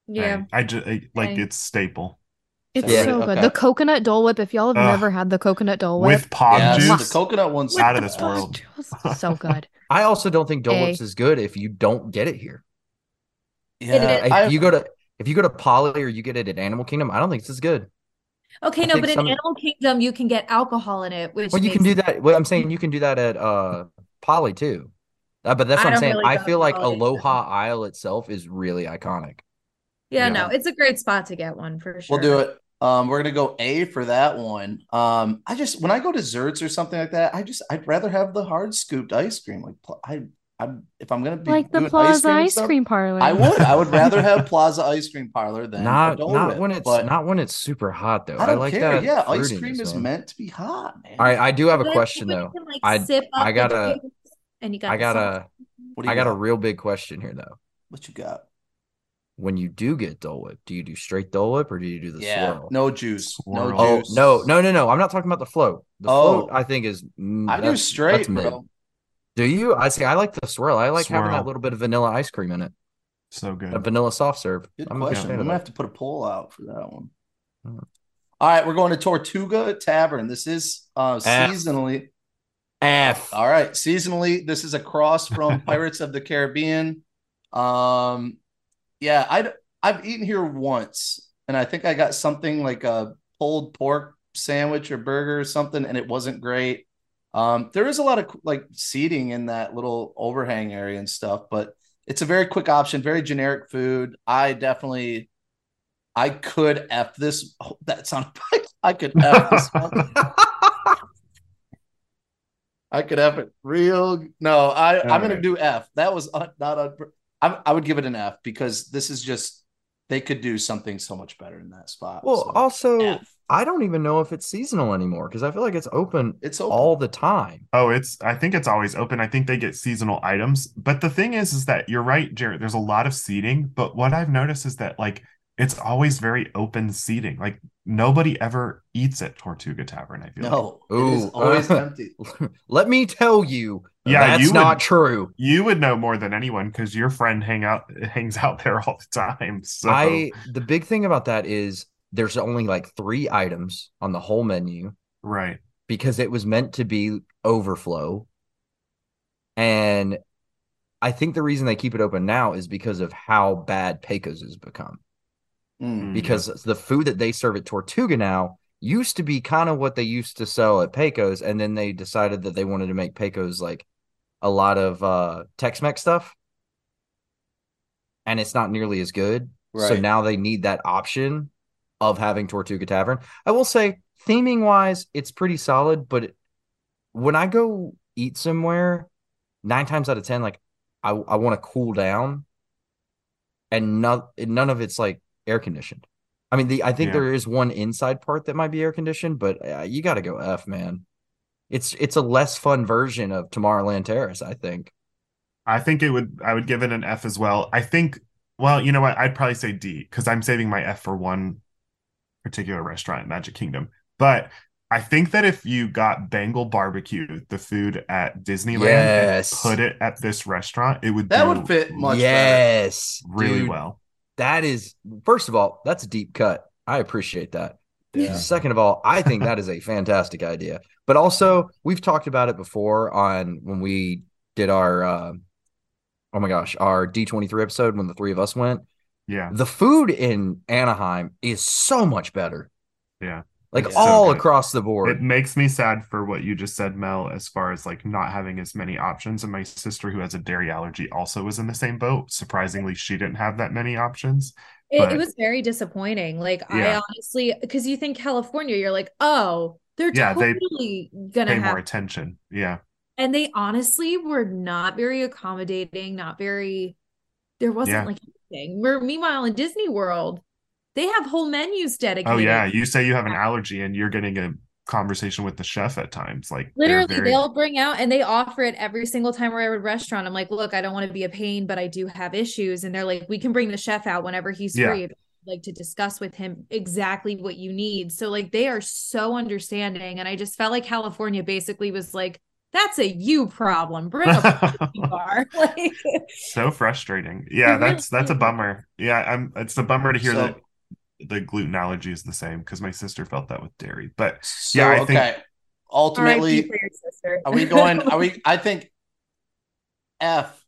Yeah. I just like Okay. it's staple It's Yeah. so good. Okay. The coconut Dole Whip. If y'all have Ugh. never had the coconut Dole Whip, with pog Yes, juice. the coconut one's Out of this world. so good. I also don't think Dole A. Whips is good if you don't get it here. Yeah, If I- you go to if you go to Poly or you get it at Animal Kingdom, I don't think this is good. Okay, I no, but in some- Animal Kingdom, you can get alcohol in it, which Well, you can do that. Well, I'm saying you can do that at uh Poly too. Uh, but that's I what I'm saying. really I feel like Poly, Aloha Isle itself is really iconic. Yeah, Yeah. no, it's a great spot to get one for sure. We'll do it. Um, we're gonna go A for that one. Um, I just when I go desserts or something like that, I just I'd rather have the hard scooped ice cream. Like I, I'm if I'm gonna be Like the doing Plaza and ice stuff, cream parlor. I would. I would rather have Plaza ice cream parlor than Not not Whip, when it's but not when it's super hot though. I I, don't like care. that. Yeah, ice fruitiness, cream is man. meant to be hot, man. All right, I do have a question though. can, like, I- sip I up got the a- juice and you got I got sauce. a What do you I got a real big question here though. What you got? When you do get Dole Whip, do you do straight Dole Whip or do you do the yeah, swirl? no juice, no Swirl. Oh juice. no, no, no, no! I'm not talking about the float. The Oh. float, I think, is mm, I do straight, that's mid. bro. Do you? I see. I like the swirl. I like having that little bit of vanilla ice cream in it. So good. A vanilla soft serve. Good I'm question. fan I'm gonna have to put a poll out for that one. Hmm. All right, we're going to Tortuga Tavern. This is uh F. seasonally. F. All right, seasonally, this is a cross from Pirates of the Caribbean. Um, yeah, I I've eaten here once, and I think I got something like a pulled pork sandwich or burger or something, and it wasn't great. Um, there is a lot of like seating in that little overhang area and stuff, but it's a very quick option, very generic food. I definitely, I could f this. Oh, that sounded. I could f this one. I could have it real. No, I I'm gonna do F. That was un, not un, I I would give it an F because this is just they could do something so much better in that spot. Well, So, also, F. I don't even know if it's seasonal anymore because I feel like it's open It's open. all the time. Oh, it's I think it's always open. I think they get seasonal items. But the thing is, is that you're right, Jared. There's a lot of seating, but what I've noticed is that like it's always very open seating. Like nobody ever eats at Tortuga Tavern, I feel like. no, it is Ooh, always uh, empty. Let me tell you, Yeah, that's you not would- true. You would know more than anyone because your friend hang out hangs out there all the time. So I the big thing about that is there's only like three items on the whole menu right. because it was meant to be overflow. And I think the reason they keep it open now is because of how bad Pecos has become. Mm. Because the food that they serve at Tortuga now used to be kind of what they used to sell at Pecos, and then they decided that they wanted to make Pecos like a lot of uh Tex-Mex stuff. And it's not nearly as good. So now they need that option of having Tortuga Tavern. I will say theming wise, it's pretty solid. But when I go eat somewhere, nine times out of ten, like I I want to cool down, and none none of it's like air conditioned. I mean, the I think Yeah. there is one inside part that might be air conditioned, but uh, you got to go F, man. It's it's a less fun version of Tomorrowland Terrace, I think. I think it would I would give it an F as well. I think well, you know what? I'd probably say D because I'm saving my F for one particular restaurant Magic Kingdom. But I think that if you got Bengal barbecue, the food at Disneyland, Yes. and put it at this restaurant, it would That do would fit much better. yes, really dude, well. That is first of all, that's a deep cut. I appreciate that. Yeah. Second of all, I think that is a fantastic idea. But also, we've talked about it before on when we did our uh, oh my gosh, our D23 episode when the three of us went. Yeah. The food in Anaheim is so much better. Yeah. Like It's all good. across the board. It makes me sad for what you just said, Mel, as far as like not having as many options. And my sister, who has a dairy allergy, also was in the same boat. Surprisingly, she didn't have that many options. It, But- it was very disappointing. Like I honestly, because you think California, you're like, oh, they're Yeah, they totally gonna Pay have, more attention. Yeah. and they honestly were not very accommodating, not very. There wasn't Yeah. like anything. Where meanwhile in Disney World, they have whole menus dedicated. Oh yeah, you say you have an allergy and you're getting a conversation with the chef at times. Like Literally, very- they'll bring out and they offer it every single time we're at a restaurant. I'm like, look, I don't want to be a pain, but I do have issues. And they're like, we can bring the chef out whenever he's Yeah. free, like to discuss with him exactly what you need. So like they are so understanding. And I just felt like California basically was like, that's a you problem. Bring a bar. like so frustrating. Yeah, that's that's a bummer. Yeah, I'm it's a bummer to hear So- that the gluten allergy is the same because my sister felt that with dairy. But So, Yeah, I think- okay. Ultimately, RIP for your sister. Are we going? Are we? I think F.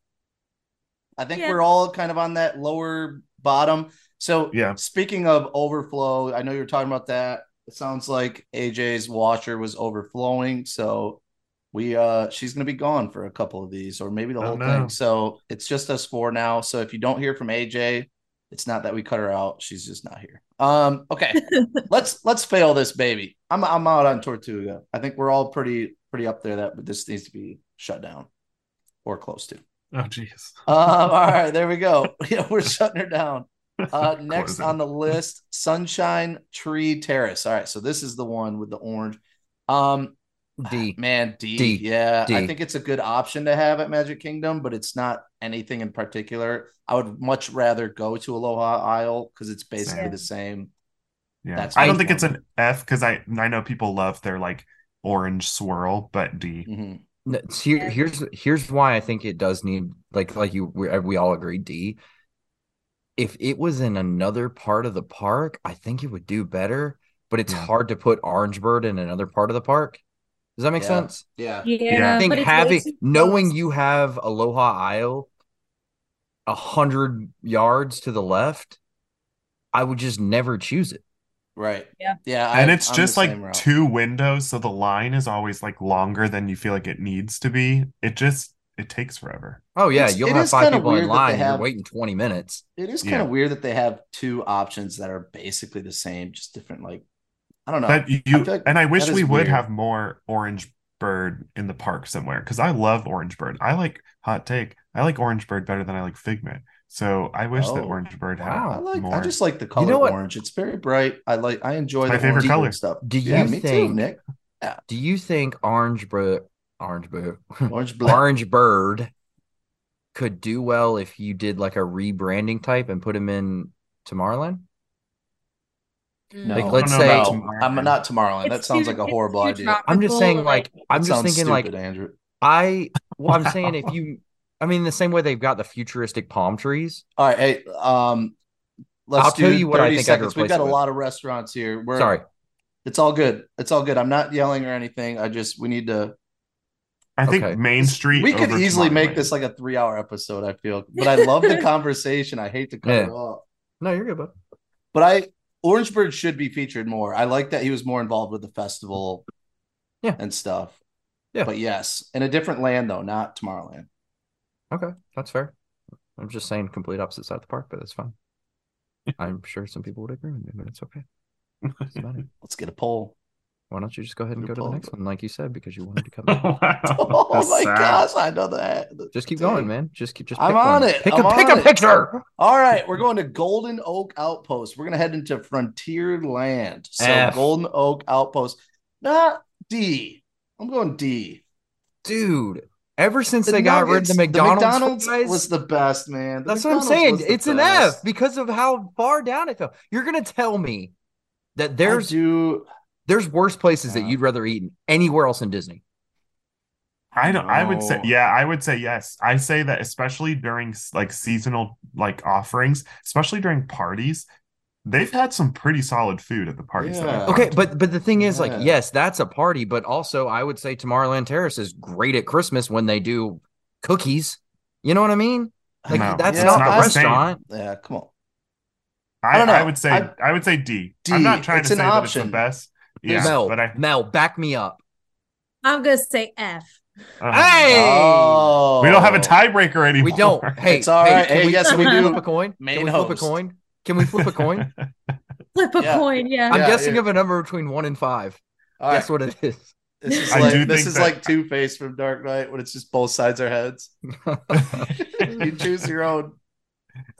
I think Yeah. we're all kind of on that lower bottom. So, Yeah. speaking of overflow, I know you were talking about that. It sounds like AJ's washer was overflowing. So, we, uh, she's going to be gone for a couple of these or maybe the Oh, whole no. thing. So, it's just us four now. So, if you don't hear from AJ, it's not that we cut her out. She's just not here. Um, okay. let's let's fail this baby. I'm I'm out on Tortuga. I think we're all pretty pretty up there that this needs to be shut down or close to. oh jeez. Um, all right, there we go. Yeah, we're shutting her down. Uh, next on the list, Sunshine Tree Terrace. All right, so this is the one with the orange. Um, D. man, D. D. Yeah, I D. think it's a good option to have at Magic Kingdom, but it's not anything in particular. I would much rather go to Aloha Isle because it's basically Same. the same. Yeah. That's I don't my think it's an F because I I know people love their like orange swirl, but D. Mhm. No, Here, here's here's why I think it does need like like you we, we all agree D. If it was in another part of the park, I think it would do better. But it's Yeah. hard to put Orange Bird in another part of the park. Does that make Yeah. sense? Yeah. Yeah, I think but having too knowing you have Aloha Isle a hundred yards to the left, I would just never choose it. Right. Yeah. Yeah. and I- it's I'm just like two windows, so the line is always like longer than you feel like it needs to be. It just it takes forever. Oh yeah, It's- you'll it have is five people in line and have- you're waiting 20 minutes. It is kind of weird that they have two options that are basically the same, just different. Like, I don't know. But you feel like and I wish we would weird. have more orange bird in the park somewhere because I love orange bird. I like hot take. I like orange bird better than I like figment. So I wish that Oh, orange bird had wow. I like. more. I just like the color you know what? orange. It's very bright. I like. I enjoy my the favorite color. stuff. Do yeah, you me think- too, Nick? Do you think Orange Bird Orange Bird Orange black. Orange Bird could do well if you did like a rebranding type and put him in Tomorrowland? No, Like, let's say- I'm not Tomorrowland. that sounds too- like a horrible too idea. I'm just saying like I'm just sounds thinking like Andrew. I well I'm saying if you I mean the same way they've got the futuristic palm trees. All right, hey, um, let's I'll tell do you what I 30 think I'd seconds. We've got a lot of restaurants here. We're, Sorry. it's all good. It's all good. I'm not yelling or anything. I just we need to. I think Okay. Main Street. We could over easily make this like a three hour episode. I feel, but I love the conversation. I hate to cut Yeah. it off, No, you're good, bud. but I Orangebird should be featured more. I like that he was more involved with the festival, Yeah. and stuff. Yeah. but yes, in a different land though, not Tomorrowland. Okay, that's fair. I'm just saying complete opposite side of the park, but that's fine. I'm sure some people would agree with me, but it's okay. Doesn't matter. Let's get a poll. Why don't you just go ahead and You're go to the next one, like you said, because you wanted to come. in. Oh That's my sad. gosh, I know that. Just keep Dang. going, man. Just keep just. I'm pick one. on it. Pick I'm a pick a it. picture. All right, we're going to Golden Oak Outpost. We're gonna head into Frontier Land. So F. Golden Oak Outpost, not D. I'm going D. Dude, ever since The they got rid of the Nuggets- McDonald's, McDonald's fries, was the best, man. The that's what I'm saying. was the It's an. F because of how far down it fell. You're gonna tell me that I there's do. There's worse places that you'd rather eat anywhere else in Disney. I don't. I would say, yeah, I would say yes. I say that especially during like seasonal like offerings, especially during parties, they've had some pretty solid food at the parties. Yeah. gone Okay, but but the thing is, like, yes, that's a party, but also I would say Tomorrowland Terrace is great at Christmas when they do cookies. You know what I mean? Like No, that's Yeah, not I- a restaurant. Yeah, come on. I, I don't know. I would say I- I, would say D. D. am not trying It's to an say that it's the best. There's- Yeah, Mel, but I. Mel, back me up. I'm gonna say F. uh, Hey, Oh, we don't have a tiebreaker anymore. we don't. Hey, It's all hey, right. can Hey, we, yes, we do. Flip a coin. Main can we flip a coin? Can we flip a coin? Flip a Yeah. coin, yeah. I'm Yeah, guessing yeah. of a number between one and five. All right. Guess what it is. This is I like do this is that- like Two Face from Dark Knight when it's just both sides are heads. you choose your own.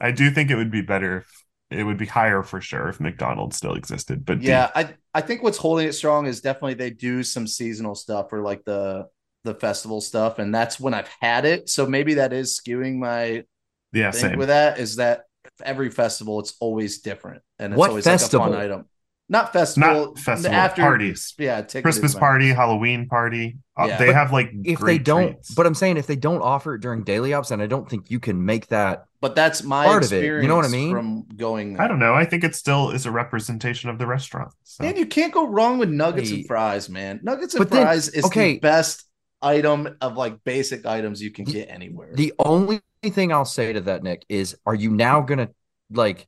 I do think it would be better if it would be higher for sure if McDonald's still existed. But D. Yeah, I I think what's holding it strong is definitely they do some seasonal stuff or like the the festival stuff, and that's when I've had it. So maybe that is skewing my yeah, thing same. with that. Is that every festival it's always different, and it's What always like a festival? fun item. Not festival, Not festival after parties. Yeah, Christmas events. party, Halloween party. Uh, they But have like If they don't, treats. but I'm saying if they don't offer it during daily ops, and I don't think you can make that. But that's my Part of it, experience. you know what I mean? From going, there. I don't know. I think it still is a representation of the restaurant. So. Man, you can't go wrong with nuggets Hey. and fries, man. Nuggets and But then- fries is okay. the best item of like basic items you can get anywhere. The only thing I'll say to that, Nick, is are you now gonna like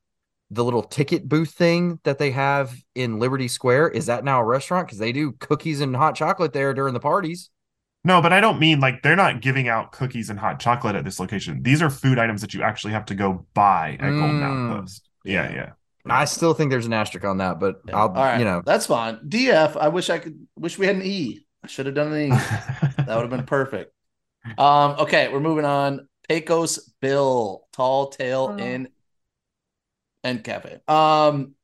the little ticket booth thing that they have in Liberty Square? Is that now a restaurant? Because they do cookies and hot chocolate there during the parties. No, but I don't mean like they're not giving out cookies and hot chocolate at this location. These are food items that you actually have to go buy at Golden Mm. Outpost. Yeah, Yeah. yeah. I still think there's an asterisk on that, but Yeah. I'll All right, you know that's fine. DF. I wish I could. Wish we had an E. I should have done an E. that would have been perfect. Um. Okay, we're moving on. Pecos Bill, Tall Tale Oh. Inn and Cafe. Um,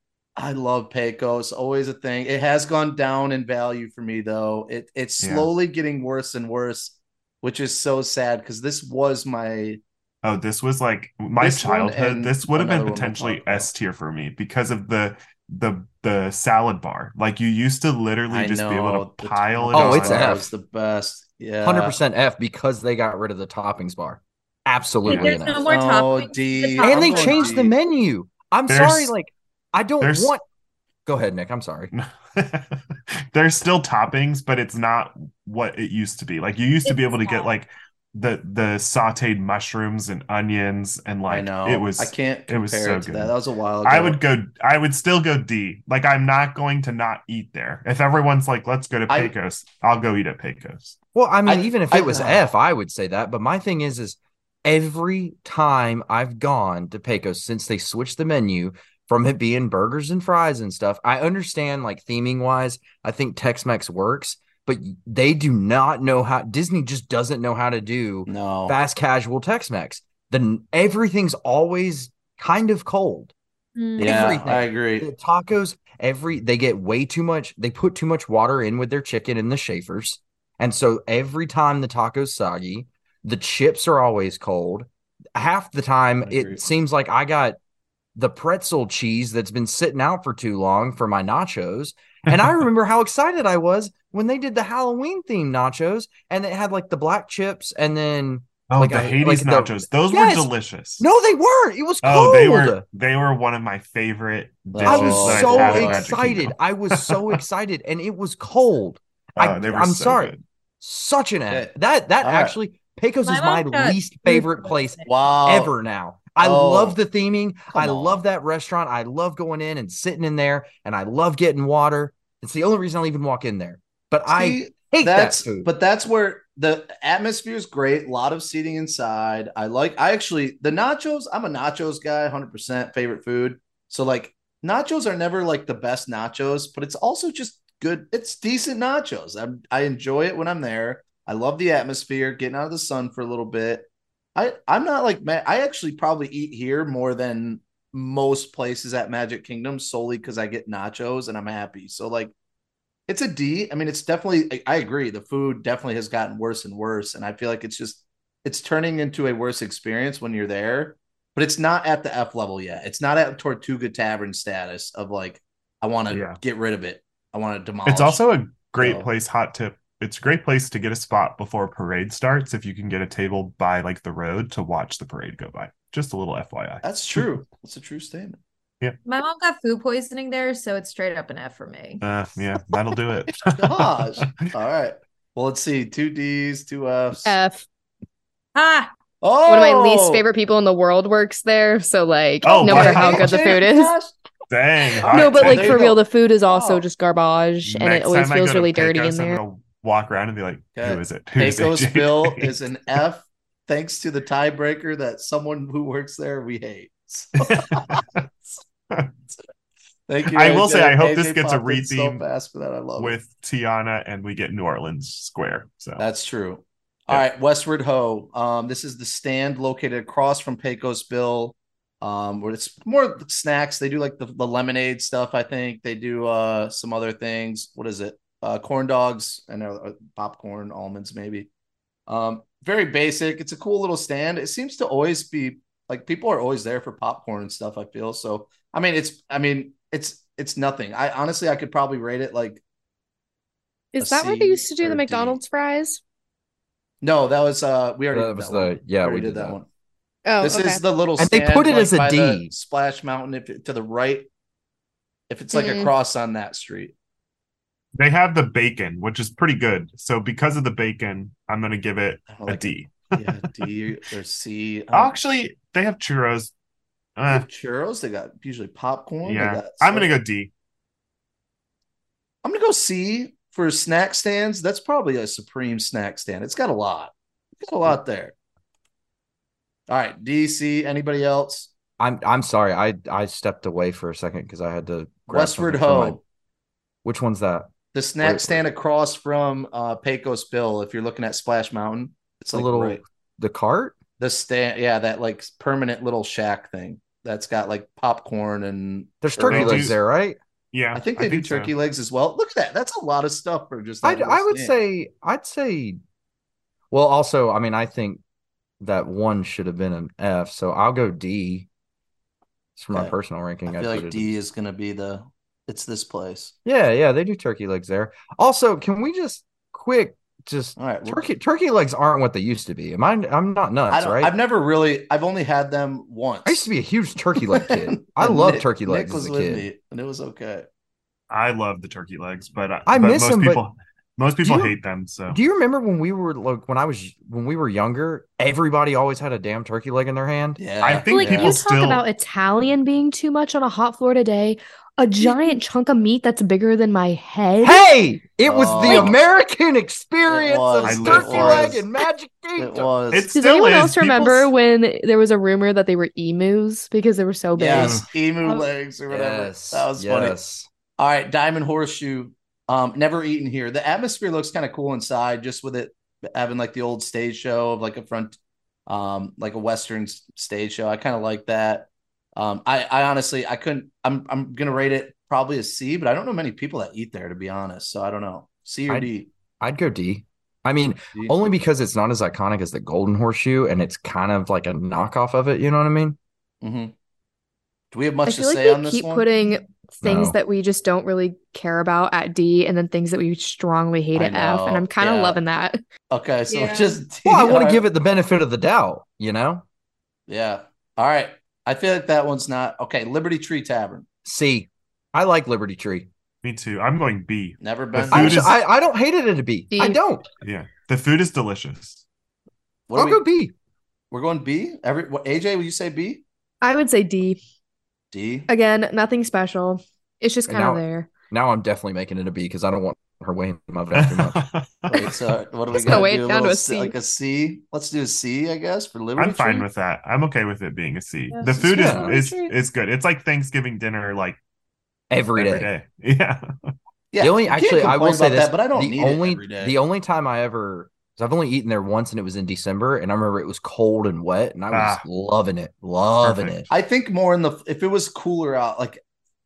I love Pecos. Always a thing. It has gone down in value for me though. It it's Yeah. slowly getting worse and worse, which is so sad because this was my Oh, this was like my This childhood. This would have been another one we'll potentially. S tier for me because of the the the salad bar. Like you used to literally I just be able to the pile it Oh, on. it's topping bar F. is the best. Yeah, hundred percent F because they got rid of the toppings bar. Absolutely There's no F. more Oh, toppings. D. And they I'm going changed the menu. I'm There's- sorry, like I don't there's- want. Go ahead, Nick. I'm sorry. There's still toppings, but it's not what it used to be. Like you used to be able to get like the the sautéed mushrooms and onions and like I know. it was I can't it was so it to good. that. That was a while ago. I would go I would still go D. Like I'm not going to not eat there. If everyone's like let's go to Pecos, I'll go eat at Pecos. Well, I mean, I- even if I- it was F, I would say that. But my thing is, is every time I've gone to Pecos since they switched the menu from it being burgers and fries and stuff, I understand like theming wise, I think Tex Mex works, but they do not know how. Disney just doesn't know how to do No. fast casual Tex Mex. Then everything's always kind of cold. Mm. yeah, everything. I agree. The tacos, every they get way too much. They put too much water in with their chicken in the chafers, and so every time the taco's soggy, the chips are always cold. Half the time, it seems like I got the pretzel cheese that's been sitting out for too long for my nachos. And I remember how excited I was when they did the Halloween themed nachos, and it had like the black chips, and then Oh, Like the a- Hades like the- nachos. Those Yes! were delicious. no, they weren't. It was cold. Oh, they were they were one of my favorite dishes I was I've so had at Magic excited. I was so excited, and it was cold. Oh, I, they were I'm so sorry. good. Such an F. Yeah. That that All right. actually Pecos My is my least favorite place. Wow. ever now. I Oh. love the theming. I on. love that restaurant. I love going in and sitting in there, and I love getting water. It's the only reason I'll even walk in there. But I hate that's that food. but that's where the atmosphere is great. A lot of seating inside. I like. I actually the nachos. I'm a nachos guy. Hundred percent favorite food. So like nachos are never like the best nachos, but it's also just good. It's decent nachos. I'm, I enjoy it when I'm there. I love the atmosphere, getting out of the sun for a little bit. I I'm not like man. I actually probably eat here more than most places at Magic Kingdom solely because I get nachos and I'm happy. So like, it's a D. I mean, it's definitely. I agree. The food definitely has gotten worse and worse, and I feel like it's just it's turning into a worse experience when you're there. But it's not at the F level yet. It's not at Tortuga Tavern status of like I want to Yeah. get rid of it. I want to demolish. It's also a great So- place, hot tip. It's a great place to get a spot before a parade starts if you can get a table by like the road to watch the parade go by. Just a little FYI. That's true. That's a true statement. Yeah. My mom got food poisoning there, so it's straight up an F for me. Uh, yeah, that'll do it. Gosh. All right. Well, let's see. Two D's, two F's. F. Ah, oh, One of my least favorite people in the world works there. So like, Oh, no matter how good the food is. Gosh. Dang. No, but like for real, go. the food is also Wow. just garbage, and it always feels really dirty in there. Walk around and be like, Okay. "Who is it? Who is Pecos AJ?" Bill is an F, thanks to the tiebreaker that someone who works there we hate. So, thank you. I will AJ. say, I hope this AJ gets a in so re-theme fast for that. I love it. with Tiana, and we get New Orleans Square. So That's true. Yeah. All right, Westward Ho. Um, this is the stand located across from Pecos Bill. Um, where it's more snacks. They do like the, the lemonade stuff. I think they do uh some other things. What is it? Uh, corn dogs and uh, popcorn, almonds, maybe. Um, very basic. It's a cool little stand. It seems to always be like people are always there for popcorn and stuff. I feel so. I mean, it's. I mean, it's it's nothing. I honestly, I could probably rate it like Is a that where they used to do the a D. McDonald's fries? no. That was uh, we already That did was that the- one. yeah, We we did did that that. one. Oh, this okay. is the little And they put it like, as a by the D. Splash Mountain. If it, to the right, if it's like Mm. across on that street. They have the bacon, which is pretty good. So because of the bacon, I'm gonna give it I a like D. Yeah, D or C. Um, Actually, they have churros. they Uh, have churros. They got usually popcorn. they yeah, got I'm gonna go D. I'm gonna go C for snack stands. That's probably a supreme snack stand. It's got a lot. It's got a lot there. All right, DC. Anybody else? I'm I'm sorry. I I stepped away for a second because I had to grab Westward something my- Ho, Which one's that? The snack Wait, stand across from uh Pecos Bill. If you're looking at Splash Mountain, it's a like little right- the cart? the stand. Yeah, that like permanent little shack thing that's got like popcorn and There's turkey legs do- there, right? Yeah, I think they do so. turkey legs as well. Look at that. That's a lot of stuff for just. I That I little would stand. say I'd say. Well, also, I mean, I think that one should have been an F, so I'll go D. It's for my Okay. personal ranking. I I'd feel put like D in- is gonna be the. It's this place. Yeah, yeah, they do turkey legs there. Also, can we just quick just All right, turkey turkey legs aren't what they used to be. Am I? I'm not I nuts, right? I've never really. I've only had them once. I used to be a huge turkey leg kid. I love Nick- turkey legs Nick was as a with kid. me, and it was okay. I love the turkey legs, but I, I but miss most them, but people most people you- hate them. So Do you remember when we were like when I was when we were younger? Everybody always had a damn turkey leg in their hand. Yeah, I think like yeah. people you talk still- about Italian being too much on a hot Florida day, a giant chunk of meat that's bigger than my head. Hey, it was Oh. the American experience was, of turkey was. leg and Magic it was. It Does still anyone is. else remember People's- when there was a rumor that they were emus because they were so big? yes, emu Oh. legs or whatever. Yes, that was funny. All right, Diamond Horseshoe. Um, never eaten here. The atmosphere looks kind of cool inside, just with it having like the old stage show of like a front, um, like a Western stage show. I kind of like that. Um, I, I honestly, I couldn't. I'm, I'm gonna rate it probably a C, but I don't know many people that eat there to be honest. So I don't know. C or I'd- D. I'd go D. I mean, D? only because it's not as iconic as the Golden Horseshoe, and it's kind of like a knockoff of it. You know what I mean? Mhm. Do we have I much to like say on we this keep one? putting things No. that we just don't really care about at D and then things that we strongly hate at F. And I'm kind of yeah. loving that. Okay, so Yeah. just D. Well, I want All to give it the benefit of the doubt. You know, Yeah. All right. I feel like that one's not okay. Liberty Tree Tavern. C. I like Liberty Tree. Me too. I'm going B. Never been. food I, there. is- I, I don't hate it at a B. I D. don't. Yeah, the food is delicious. What I'll are go we, B. we're going B. Every what, AJ, will you say B? I would say D. D. Again, nothing special. It's just kind of there. Now I'm definitely making it a B because I don't want her weighing my vest too much. Wait, so what do we Just gonna got? weigh Do it a down to little a C, C. like a C. Let's do a C, I guess, for Liberty I'm fine Tree. with that. I'm okay with it being a C. Yeah, the food fine. is is is good. It's like Thanksgiving dinner, like Every day. every day. Yeah, Yeah, the only actually, I will complain say this: that, but I don't the need only it every day. the only time I ever, 'cause I've only eaten there once, and it was in December, and I remember it was cold and wet, and I was Ah. loving it, loving Perfect. it. I think more in the if it was cooler out, like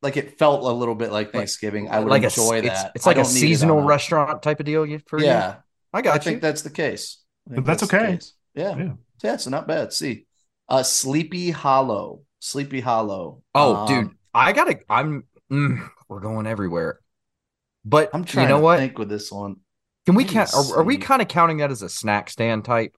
like it felt a little bit like Thanksgiving. I would like enjoy a, that. It's, it's like a don't it seasonal restaurant type of deal for. Yeah, I I got you. think that's the case. I But that's the okay. case. Yeah. Yeah. yeah, so not bad. See, uh, Sleepy Hollow, Sleepy Hollow. Oh, Um, dude, I gotta. I'm. Mm, we're going everywhere. But I'm trying you know to what? think with this one. Can we Let me count? Are, are we kind of counting that as a snack stand type?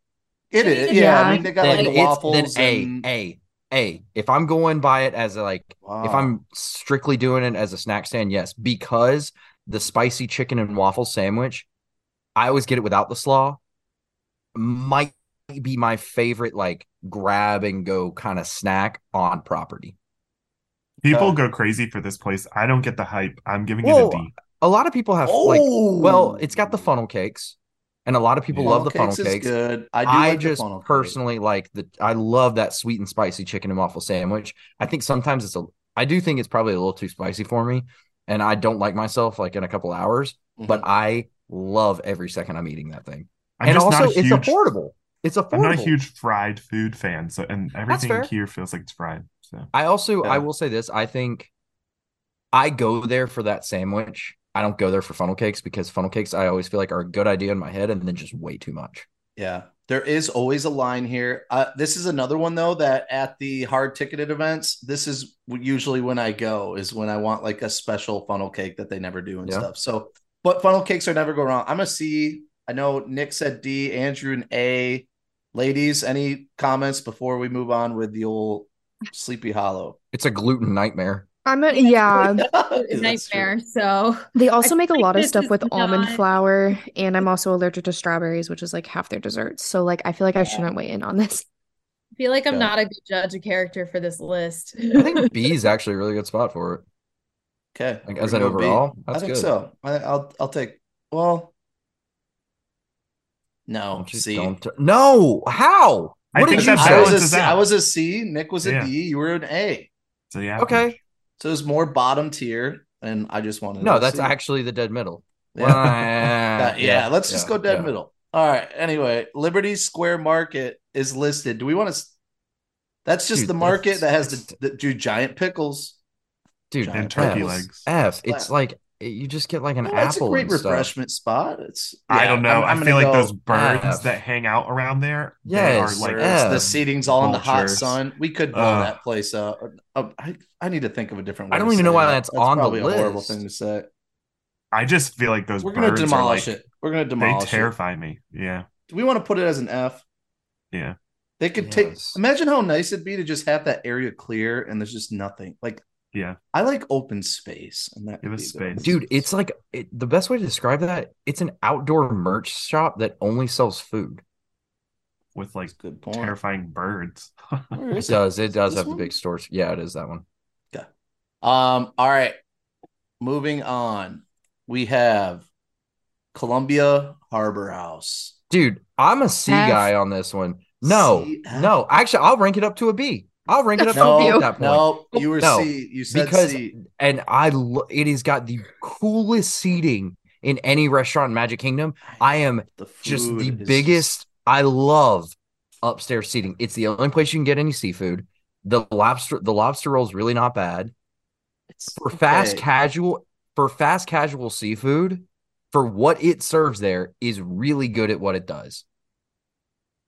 It is, yeah. Yeah. I mean, they got then like the it's then a and, a a. If I'm going by it as a like, if I'm strictly doing it as a snack stand, yes, because the spicy chicken and waffle sandwich, I always get it without the slaw. Might be my favorite, like grab and go kind of snack on property. People Okay. go crazy for this place. I don't get the hype. I'm giving Whoa, it a D. A lot of people have oh, like, well, it's got the funnel cakes, and a lot of people Yeah. love the funnel is cakes. good. I I, do like the just funnel cake. personally like the I love that sweet and spicy chicken and waffle sandwich. I think sometimes it's a I do think it's probably a little too spicy for me and I don't like myself like in a couple hours, but Mhm. I love every second I'm eating that thing. I'm and also not a it's affordable. It's affordable. I'm not a huge fried food fan, so and everything here feels like it's fried. So I also Yeah. I will say this, I think I go there for that sandwich. I don't go there for funnel cakes because funnel cakes I always feel like are a good idea in my head and then just way too much. Yeah, there is always a line here. Uh, this is another one though that at the hard ticketed events, this is usually when I go is when I want like a special funnel cake that they never do and Yeah. stuff. So, but funnel cakes are never go wrong. I'm a C. I know Nick said D, Andrew and A. Ladies, any comments before we move on with the old Sleepy Hollow? It's a gluten nightmare. I'm a yeah. That's true. nightmare. So They also I make a lot of stuff is with almond flour, and I'm also allergic to strawberries, which is like half their desserts. So like I feel like I shouldn't weigh in on this. I feel like I'm Yeah. not a good judge of character for this list. I think B is actually a really good spot for it. Okay, Like, we're as an gonna B. overall, I think good. so. I, I'll I'll take. Well, no. Don't C. no, how? What think did you that I was a balances C. I out. was a C. Nick was a D. Yeah. You were an A. so yeah. Okay. So it was more bottom tier, and I just wanted. No, to that's see. actually the dead middle. Yeah. Well, Uh, yeah, let's just go dead yeah. middle. All right. Anyway, Liberty Square Market is listed. Do we want to? That's just Dude, the market that has the, the do giant pickles. Dude, Giant And turkey apples. legs. F. It's like you just get like an Well, that's a apple great and stuff. refreshment spot. It's. I don't know. I'm- i I'm feel like go- those birds F. that hang out around there, Yeah, like where F. the seating's all in the hot sun. We could blow Ugh. that place up. Uh, I, I need to think of a different way. I don't to even say know why that. that's on the probably a horrible thing to say. I just feel like those We're gonna birds are demolish like it. We're gonna they demolish it. terrify me. Yeah. Do we want to put it as an F? Yeah. They could take. Imagine how nice it'd be to just have that area clear and there's just nothing. Like Yeah. I like open space, and that Give could us space. Dude, it's like it, the best way to describe that. It's an outdoor merch shop that only sells food. With like That's good terrifying birds. Where It is does. It does This have the big stores. Yeah, it is that one. Yeah. Um. All right. Moving on, we have Columbia Harbor House. Dude, I'm a C F. guy on this one. No, C, F. no. Actually, I'll rank it up to a B. I'll rank it up to a No, B at that point. no, you were No, C. You said because C. and I lo- it has got the coolest seating in any restaurant in Magic Kingdom. I am The just the is biggest. I love upstairs seating. It's the only place you can get any seafood. The lobster, the lobster roll is really not bad It's for fast okay. casual. For fast casual seafood, for what it serves there is really good at what it does.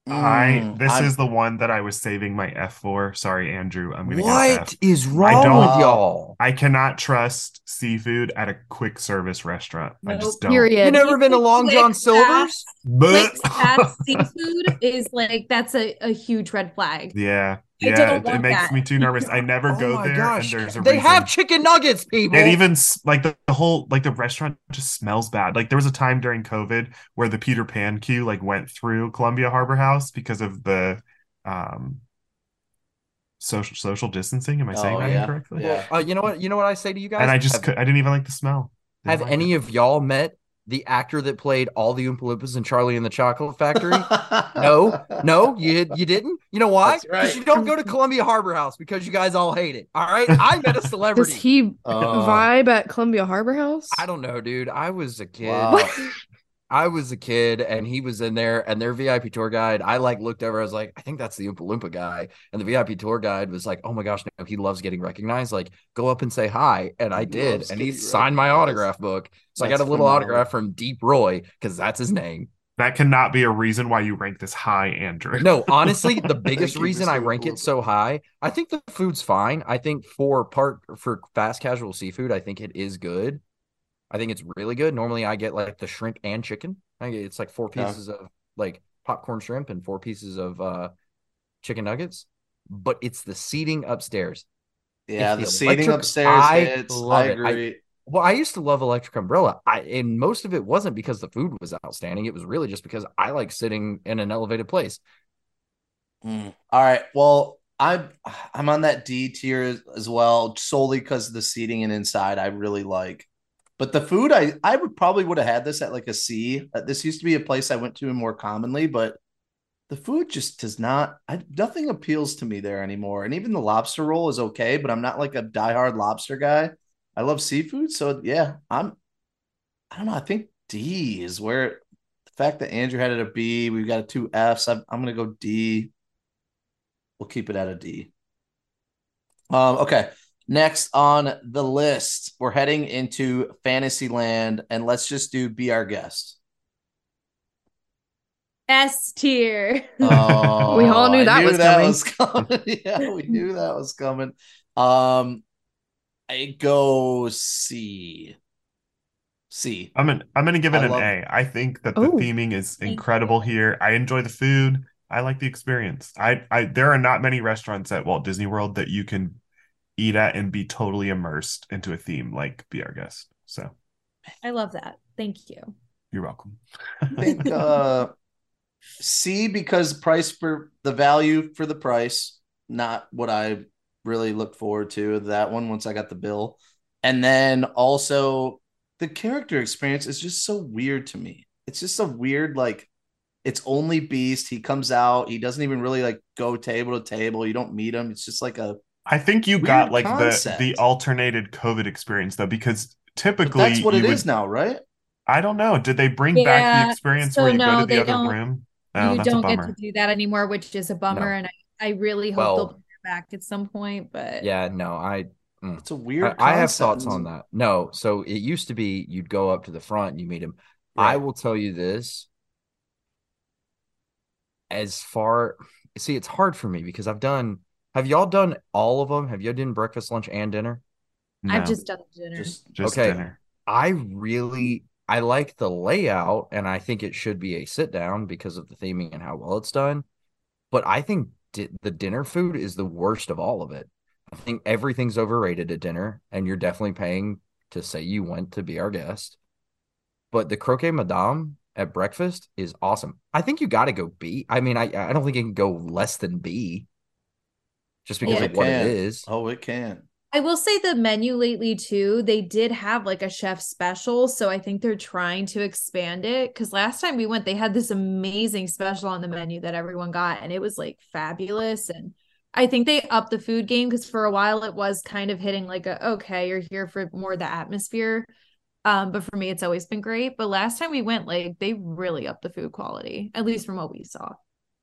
I Mm, this I'm- is the one that I was saving my F for. Sorry, Andrew. I'm gonna What get is wrong don't- with y'all? I cannot trust seafood at a quick service restaurant. I just don't. You Period. never been to Long John Quick, Silver's? Quick But fast seafood is like that's a, a huge red flag. yeah, I yeah, don't it, it makes that. me too nervous. I never Oh go there, gosh. and there's a They reason. have chicken nuggets, people. It even like the, the whole like the restaurant just smells bad. Like there was a time during COVID where the Peter Pan queue like went through Columbia Harbor House because of the um social social distancing. Am I saying Oh, that yeah. incorrectly? Yeah. Uh, you know what? You know what I say to you guys? And I just have, could, I didn't even like the smell. Didn't have like any it. of y'all met the actor that played all the Oompa Loompas in Charlie and the Chocolate Factory. no, no, you you didn't. You know why? Because right. you don't go to Columbia Harbor House because you guys all hate it. All right, I met a celebrity. Does celebrity. he Oh. vibe at Columbia Harbor House? I don't know, dude. I was a kid. Wow. I was a kid and he was in there and their VIP tour guide. I like looked over, I was like, I think that's the Oompa Loompa guy. And the VIP tour guide was like, Oh my gosh, no, he loves getting recognized. Like, go up and say hi. And I He did. And he signed my autograph book. So I got a little phenomenal. autograph from Deep Roy because that's his name. That cannot be a reason why you rank this high, Andrew. No, honestly, the biggest reason I rank it so high, I think the food's fine. I think for part for fast casual seafood, I think it is good. I think it's really good. Normally, I get like the shrimp and chicken. I get it's like four Yeah. pieces of like popcorn shrimp and four pieces of uh chicken nuggets. But it's the seating upstairs. Yeah, It's the the seating electric- upstairs I hits. I love it. I- Well, I used to love Electric Umbrella. I and most of it wasn't because the food was outstanding. It was really just because I like sitting in an elevated place. Mm. All right. Well, I'm I'm on that D tier as, as well, solely because the seating and inside I really like. But the food, I I would probably would have had this at like a C. Uh, This used to be a place I went to more commonly, but the food just does not. I, nothing appeals to me there anymore. And even the lobster roll is okay, but I'm not like a diehard lobster guy. I love seafood, so yeah, I'm. I don't know. I think D is where the fact that Andrew had it a B, we've got a two Fs. I'm, I'm gonna go D. We'll keep it at a D. Um, okay. Next on the list, we're heading into Fantasyland, and let's just do be our guest. S tier. Oh, We all knew I that was coming. was coming. yeah, we knew that was coming. Um, I go C. C. I'm an, I'm gonna give it I an love- A. I think that the Oh. theming is incredible here. I enjoy the food. I like the experience. I, I there are not many restaurants at Walt Disney World that you can eat at and be totally immersed into a theme like Be Our Guest. So I love that. Thank you. you're welcome. I think uh C because price for the value for the price, not what I really looked forward to that one once I got the bill. And then also the character experience is just so weird to me. It's just a weird like it's only Beast. He comes out. He doesn't even really like go table to table. You don't meet him. It's just like a I think you Weird got like concept. the the alternated COVID experience though, because but typically that's what you it is would- now, right? I don't know. Did they bring back the experience so where you go no, to the they other don't- room? Oh, you that's don't get to do that anymore, which is a bummer. No. And I, I really hope Well- they'll bring it back at some point. But Yeah, no, I mm. It's a weird I, I have thoughts on that. No, so it used to be you'd go up to the front and you meet him. I will tell you this. As far see, it's hard for me because I've done. Have y'all done all of them? Have you done breakfast, lunch, and dinner? I've just done dinner. Just just okay. dinner. I really I like the layout, and I think it should be a sit down because of the theming and how well it's done. But I think di- the dinner food is the worst of all of it. I think everything's overrated at dinner, and you're definitely paying to say you went to be our guest. But the croque madame at breakfast is awesome. I think you got to go B. I mean, I I don't think it can go less than B, just because Yeah. of what can. it is. Oh, it can. I will say the menu lately too, they did have like a chef special. So I think they're trying to expand it. Cause last time we went, they had this amazing special on the menu that everyone got, and it was like fabulous. And I think they upped the food game because for a while it was kind of hitting like a okay, you're here for more the atmosphere. Um, but for me, it's always been great. But last time we went, like they really upped the food quality, at least from what we saw.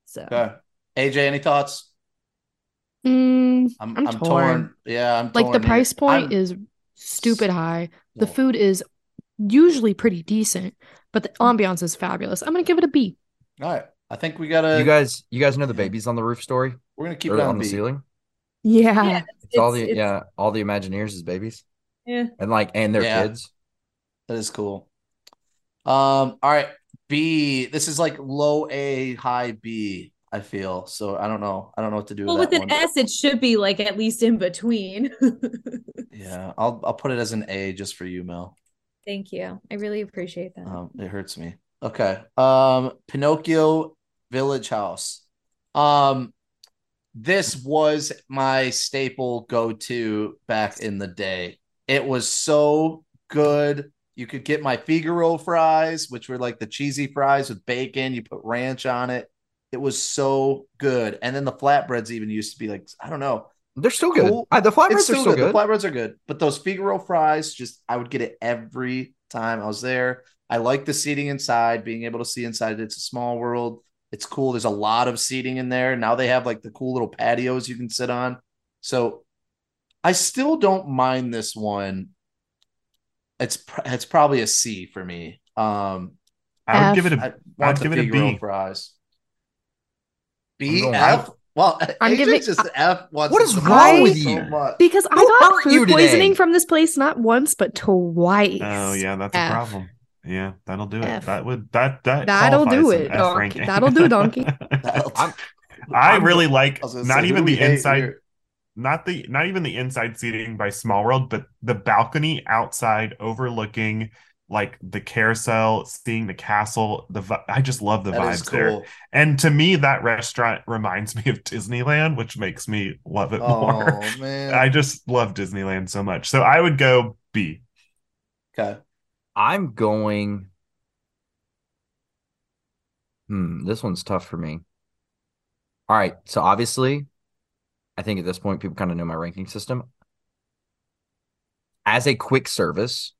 So Okay. AJ, any thoughts? Mm, I'm, I'm I'm, torn. torn. Yeah, I'm like the here. price point I'm- is stupid high. The Well, food is usually pretty decent, but the ambiance is fabulous. I'm gonna give it a B. All right. I think we gotta. You guys, you guys know the babies on the roof story we're gonna keep or it on, on the B. ceiling. Yeah. yeah, It's, all the it's- yeah, all the Imagineers is babies, yeah. and like and their Yeah. kids. That is cool. Um. All right. B. This is like low A, high B. I feel so. I don't know. I don't know what to do Well, with with an one. S, it should be like at least in between. Yeah, I'll I'll put it as an A just for you, Mel. Thank you. I really appreciate that. Um, it hurts me. Okay. Um, Pinocchio Village House. Um, this was my staple go-to back in the day. It was so good, You could get my Figaro fries, which were like the cheesy fries with bacon. You put ranch on it. It was so good. And then the flatbreads even used to be like, I don't know. They're still good. Cool. Uh, the flatbreads It's are still still good. good. The flatbreads are good. But those Figaro fries, just I would get it every time I was there. I like the seating inside, being able to see inside. It's a small world. It's cool. There's a lot of seating in there. Now they have like the cool little patios you can sit on. So I still don't mind this one. It's pr- it's probably a C for me. Um, I would F. give it I a want I'd give it a Figaro B. fries. I'm B going F. Well, I'm AJ giving- just F. Wants What it is to wrong with you? much. Because I Who got hurt you food today? poisoning from this place not once but twice. Oh yeah, that's F. a problem. Yeah, that'll do it. F. That would that that That'll do it, donkey. That'll do, donkey. I'm- I I'm- really like I was gonna not say, even the inside here? not the not even the inside seating by Small World, but the balcony outside overlooking like the carousel, seeing the castle. The I just love the That is vibes there. And to me, that restaurant reminds me of Disneyland, which makes me love it more. Oh man. I just love Disneyland so much. So I would go B. okay. I'm going. Hmm, this one's tough for me. All right, so obviously, I think at this point people kind of know my ranking system. As a quick service,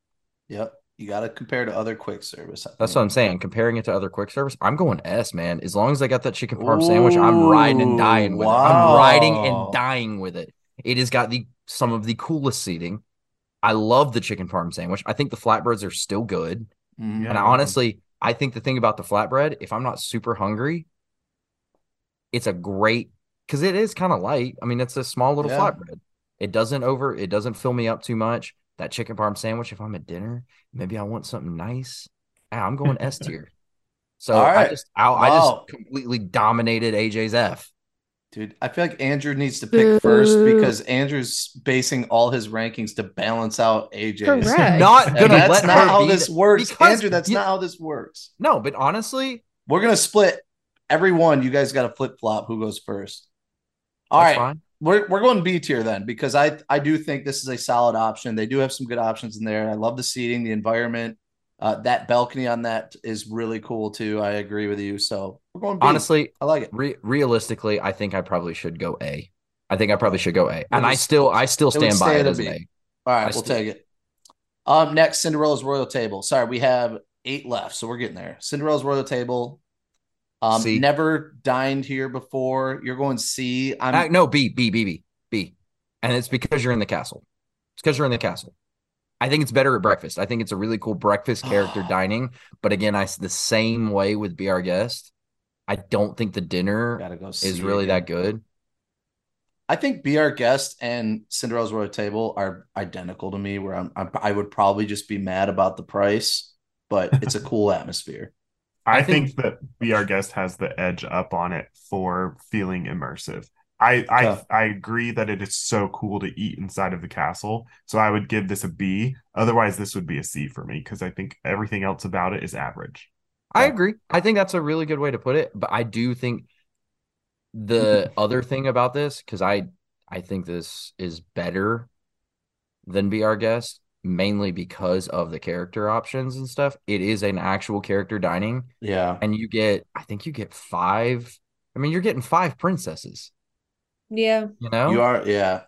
Yep. You got to compare to other quick service. I that's think. what I'm saying. Comparing it to other quick service, I'm going S, man. As long as I got that chicken parm sandwich, I'm riding and dying with it. I'm riding and dying with it. It has got the some of the coolest seating. I love the chicken parm sandwich. I think the flatbreads are still good. Yeah. And I honestly, I think the thing about the flatbread, if I'm not super hungry, it's a great because it is kind of light. I mean, it's a small little Yeah. flatbread. It doesn't over, it doesn't fill me up too much. That chicken parm sandwich, if I'm at dinner, maybe I want something nice. ah, I'm going S tier. So All I just, I, I just completely dominated AJ's F. Dude, I feel like Andrew needs to pick first because Andrew's basing all his rankings to balance out AJ's. Correct. Not gonna that's let not her how be this the- works. because Andrew, that's you- not how this works. No, but honestly, We're gonna split every one. You guys got to flip flop who goes first. All that's right, fine. We're we're going B tier then because I I do think this is a solid option. They do have some good options in there. I love the seating, the environment. Uh, that balcony on that is really cool too. I agree with you. So we're going B. Honestly, I like it. Re- realistically, I think I probably should go A. I think I probably should go A, and would I still, I still it stand by it as an B. A. All right, I we'll take it. Um, next, Cinderella's Royal Table. Sorry, we have eight left, so we're getting there. Cinderella's Royal Table. Um, C. never dined here before. You're going C. I'm Uh, no, B, B, B, B, B, and it's because you're in the castle. It's because you're in the castle. I think it's better at breakfast. I think it's a really cool breakfast character dining. But again, I the same way with Be Our Guest. I don't think the dinner gotta go. Is really again. that good. I think Be Our Guest and Cinderella's Royal Table are identical to me. Where I'm, I'm I would probably just be mad about the price, but it's a cool atmosphere. I, I think, think- that Be Our Guest has the edge up on it for feeling immersive. I I I agree that it is so cool to eat inside of the castle. So I would give this a B. Otherwise, this would be a C for me because I think everything else about it is average. I agree. I think that's a really good way to put it. But I do think the other thing about this, because I I think this is better than Be Our Guest, mainly because of the character options and stuff. It is an actual character dining, Yeah, and you get I think you get five. I mean, you're getting five princesses. Yeah. You know, you are. Yeah,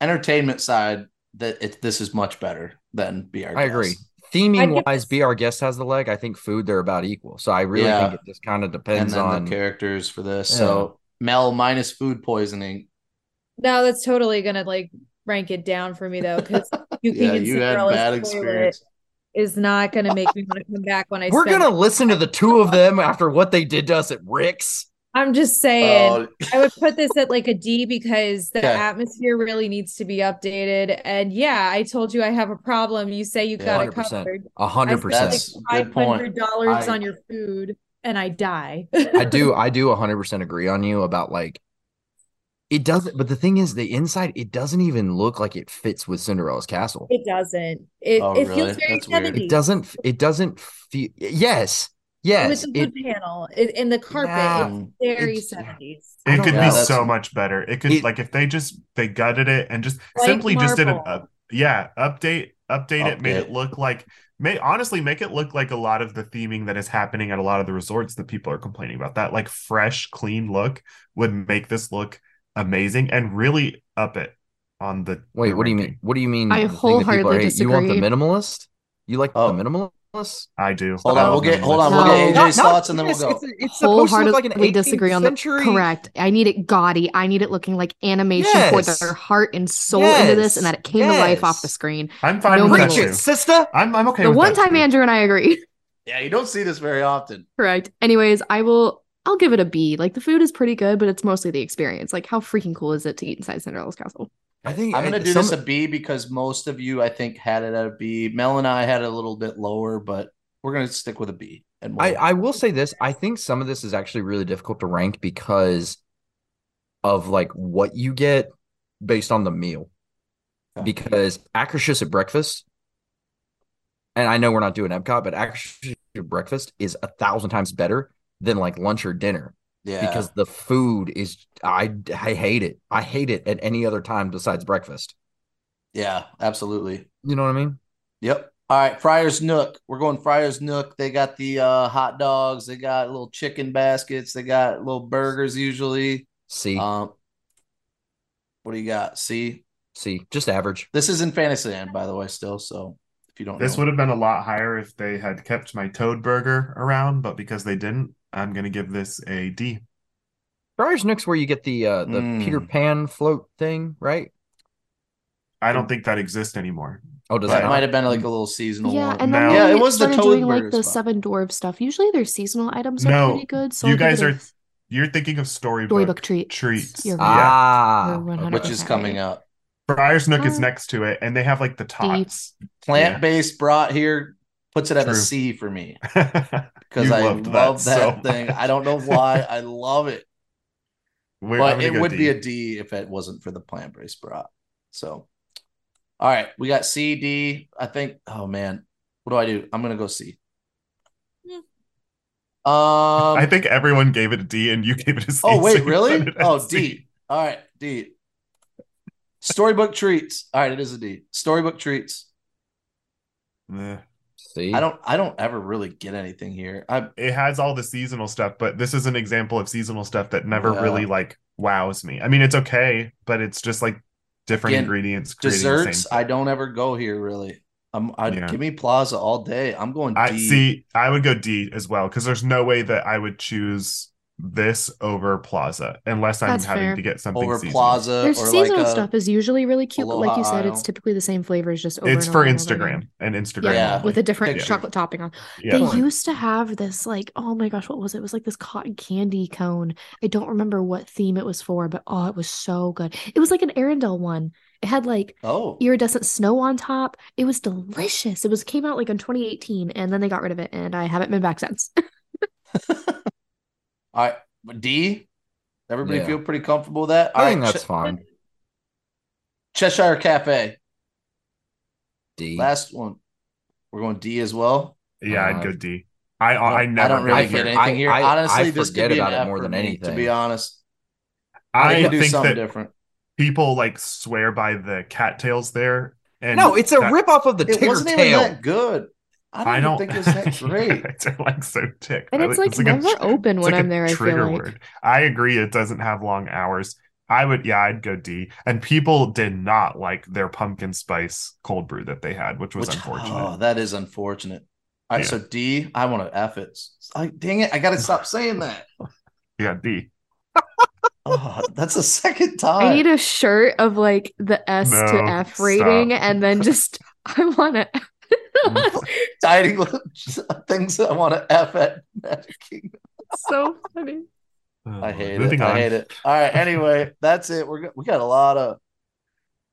entertainment side that it this is much better than Be Our I Guest. agree. I'd Theming give wise, this- Be Our Guest has the leg. I think food they're about equal. So I really Yeah. think it just kind of And depends then on the characters for this. Yeah. So Mel minus food poisoning. No, that's totally gonna like rank it down for me though, because puking Yeah, in you had Cinderella's bad toilet experience. is not gonna make me want to come back when I. We're gonna listen to the two of them after what they did to us at Rick's. I'm just saying. Oh, I would put this at like a D because the Okay. atmosphere really needs to be updated. And yeah, I told you I have a problem. You say you Yeah, got it 100%. covered. A hundred percent. That's spend a like good five point. hundred dollars on your food, and I die. I do I do hundred percent agree on you about like it doesn't but the thing is the inside it doesn't even look like it fits with Cinderella's castle. It doesn't. It Oh, it really? feels very That's weird. It 70s. Doesn't it doesn't feel yes. with Yes. the It, wood panel it, in the carpet. Yeah. it's very 70s. It could know. be so much better. It could It- like if they just they gutted it and just Like simply just did an up, yeah update update it, made it look like may honestly make it look like a lot of the theming that is happening at a lot of the resorts that people are complaining about. That like fresh, clean look would make this look amazing and really up it on the Wait, the what do you mean? What do you mean? I the thing that people wholeheartedly are hating? You want the minimalist? You like Oh. the minimalist? I do. Hold I on, we'll get- hold on, we'll get AJ's Not- not thoughts and then we'll go. It's, it's supposed to look like an Wholeheartedly 18th disagree on the century. correct. I need it gaudy. I need it looking like animation pour Yes. their heart and soul into this, and that it came to life off the screen. I'm fine No with that Preach too. it, sister. I'm I'm okay the with one that time too. Andrew and I agree. Yeah, you don't see this very often. Correct. Anyways, I will. I'll give it a B. Like the food is pretty good, but it's mostly the experience. Like how freaking cool is it to eat inside Cinderella's castle? I think I'm gonna I- do some- this a B because most of you, I think, had it at a B. Mel and I had it a little bit lower, but we're gonna stick with a B. And we'll- I, I will say this. I think some of this is actually really difficult to rank because of like what you get based on the meal. Okay. Because Akershus at breakfast, and I know we're not doing Epcot, but Akershus at breakfast is a thousand times better than like lunch or dinner yeah, because the food is I I hate it. I hate it at any other time besides breakfast. yeah, absolutely. You know what I mean? Yep. All right, Friar's Nook. We're going Friar's Nook. They got the uh, hot dogs. They got little chicken baskets. They got little burgers usually. See, Um, what do you got? See, see, just average. this is in Fantasyland, by the way, still. So if you don't, This know. would have been a lot higher if they had kept my toad burger around, but because they didn't, I'm gonna give this a D. Friar's Nook's where you get the uh the Mm. Peter Pan float thing, right? I don't think that exists anymore. Oh, does that that might have been like a little seasonal Yeah, one. and then No. Yeah, it was the started doing Burger like the spot. Seven dwarves stuff. Usually their seasonal items are No, pretty good. So you I'll guys it a are you're thinking of storybook, Storybook treat. treats. You're right. Ah, You're which is coming up. Friar's Nook is Uh, next to it, and they have like the tots. Plant based brought here puts it at a True. C for me because because I love that, thing. I don't know why I love it, but it would be a D if it wasn't for the plant based brat. So, all right, we got C, D. I think. Oh man, what do I do? I'm gonna go C. Hmm. Um. I think everyone gave it a D, and you gave it a C. oh wait, you really? put it at Oh, C. D. All right, D. Storybook treats. All right, it is a D. Storybook treats. Eh. See, I don't. I don't ever really get anything here. I It has all the seasonal stuff, but this is an example of seasonal stuff that never Yeah. really like wows me. I mean, it's okay, but it's just like different Again, ingredients. creating the desserts. same I don't ever go here really. I'm. I Yeah. give me Plaza all day. I'm going D. I see. I would go D as well because there's no way that I would choose this over Plaza unless I'm That's having fair. to get something over seasonal. Plaza Their or seasonal like uh, stuff is usually really cute, but like you said, Isle. it's typically the same flavors, just over It's and for over and over Instagram and Instagram. Yeah, Yeah. with a different Picture. chocolate topping on. Yeah. They used to have this like, oh my gosh, what was it? It was like this cotton candy cone. I don't remember what theme it was for, but oh, it was so good. It was like an Arendelle one. It had like oh iridescent snow on top. It was delicious. It was came out like in 2018, and then they got rid of it, and I haven't been back since. all right. D. Everybody Yeah. feel pretty comfortable with that. All I right, think that's Ch- fine. Cheshire Cafe. D. Last one. We're going D as well. Yeah, I'd Uh, go D. I I I don't, never don't really go get here. I- anything here. I- Honestly, I this could forget be an about it more for than me, To be honest, I, I could do think something that different. people like swear by the cattails there. And no, it's a that- ripoff of the It Tigger wasn't even tail. that good. I don't, I even don't think it was that great. it's like so ticked. And it's like- like a never tr- open when like I'm a there, I feel trigger like. word. I agree. It doesn't have long hours. I would, yeah, I'd go D. And people did not like their pumpkin spice cold brew that they had, which was Which, unfortunate. Oh, that is unfortunate. All right, Yeah. so D, I want to F it. I, dang it, I got to stop saying that. Yeah, D. Oh, that's the second time. I need a shirt of like the S to No, F stop. rating, and then just I want to. Dieting things that I want to F at Magic Kingdom. so funny. I hate Moving it. on. I hate it. All right. Anyway, that's it. We're we got a lot of.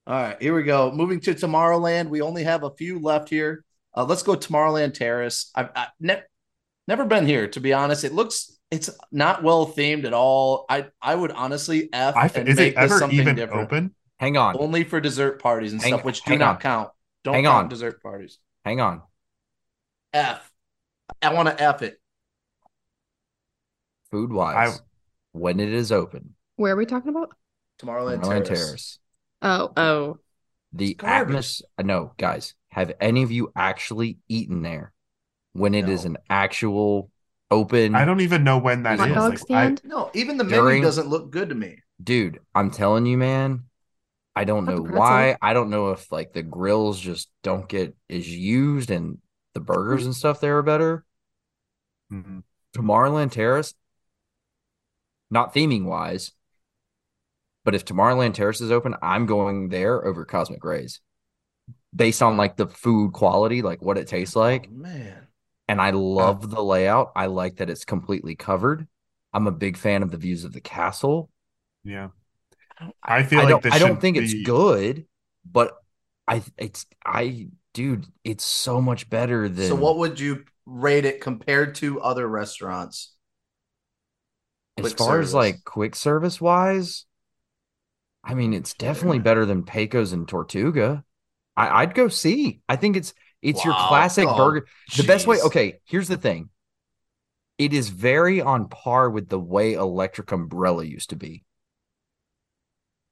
All right, here we go. Moving to Tomorrowland. We only have a few left here. Uh, let's go Tomorrowland Terrace. I've I, ne- never been here, to be honest. It looks it's not well themed at all. I I would honestly F I, and is make it this ever something even different. open? Hang on. Only for dessert parties and Hang- stuff, which do hang not on. count. Don't Hang count on. dessert parties. Hang on. F. I want to F it. Food wise, I- when it is open, Where are we talking about? Tomorrowland, Tomorrowland Terrace. Terrace. Oh, oh, The atmosphere. Uh, no, guys, have any of you actually eaten there when it is No. an actual open? I don't even know when that Hot is. dog Like, I, stand? No, even the During- menu doesn't look good to me. Dude, I'm telling you, man. I don't know why. I don't know if like the grills just don't get as used and the burgers and stuff there are better. Mhm. Tomorrowland Terrace, not theming wise, but if Tomorrowland Terrace is open, I'm going there over Cosmic Rays based on like the food quality, like what it tastes like. Oh, man. And I love the layout. I like that it's completely covered. I'm a big fan of the views of the castle. yeah. I feel I like don't this I don't should think it's good, but I it's I dude, it's so much better than So what would you rate it compared to other restaurants? as quick far as like quick service wise, I mean it's definitely better than Pecos and Tortuga. I, I'd go see. I think it's it's your classic Oh, burger. The best way, okay, here's the thing. It is very on par with the way Electric Umbrella used to be.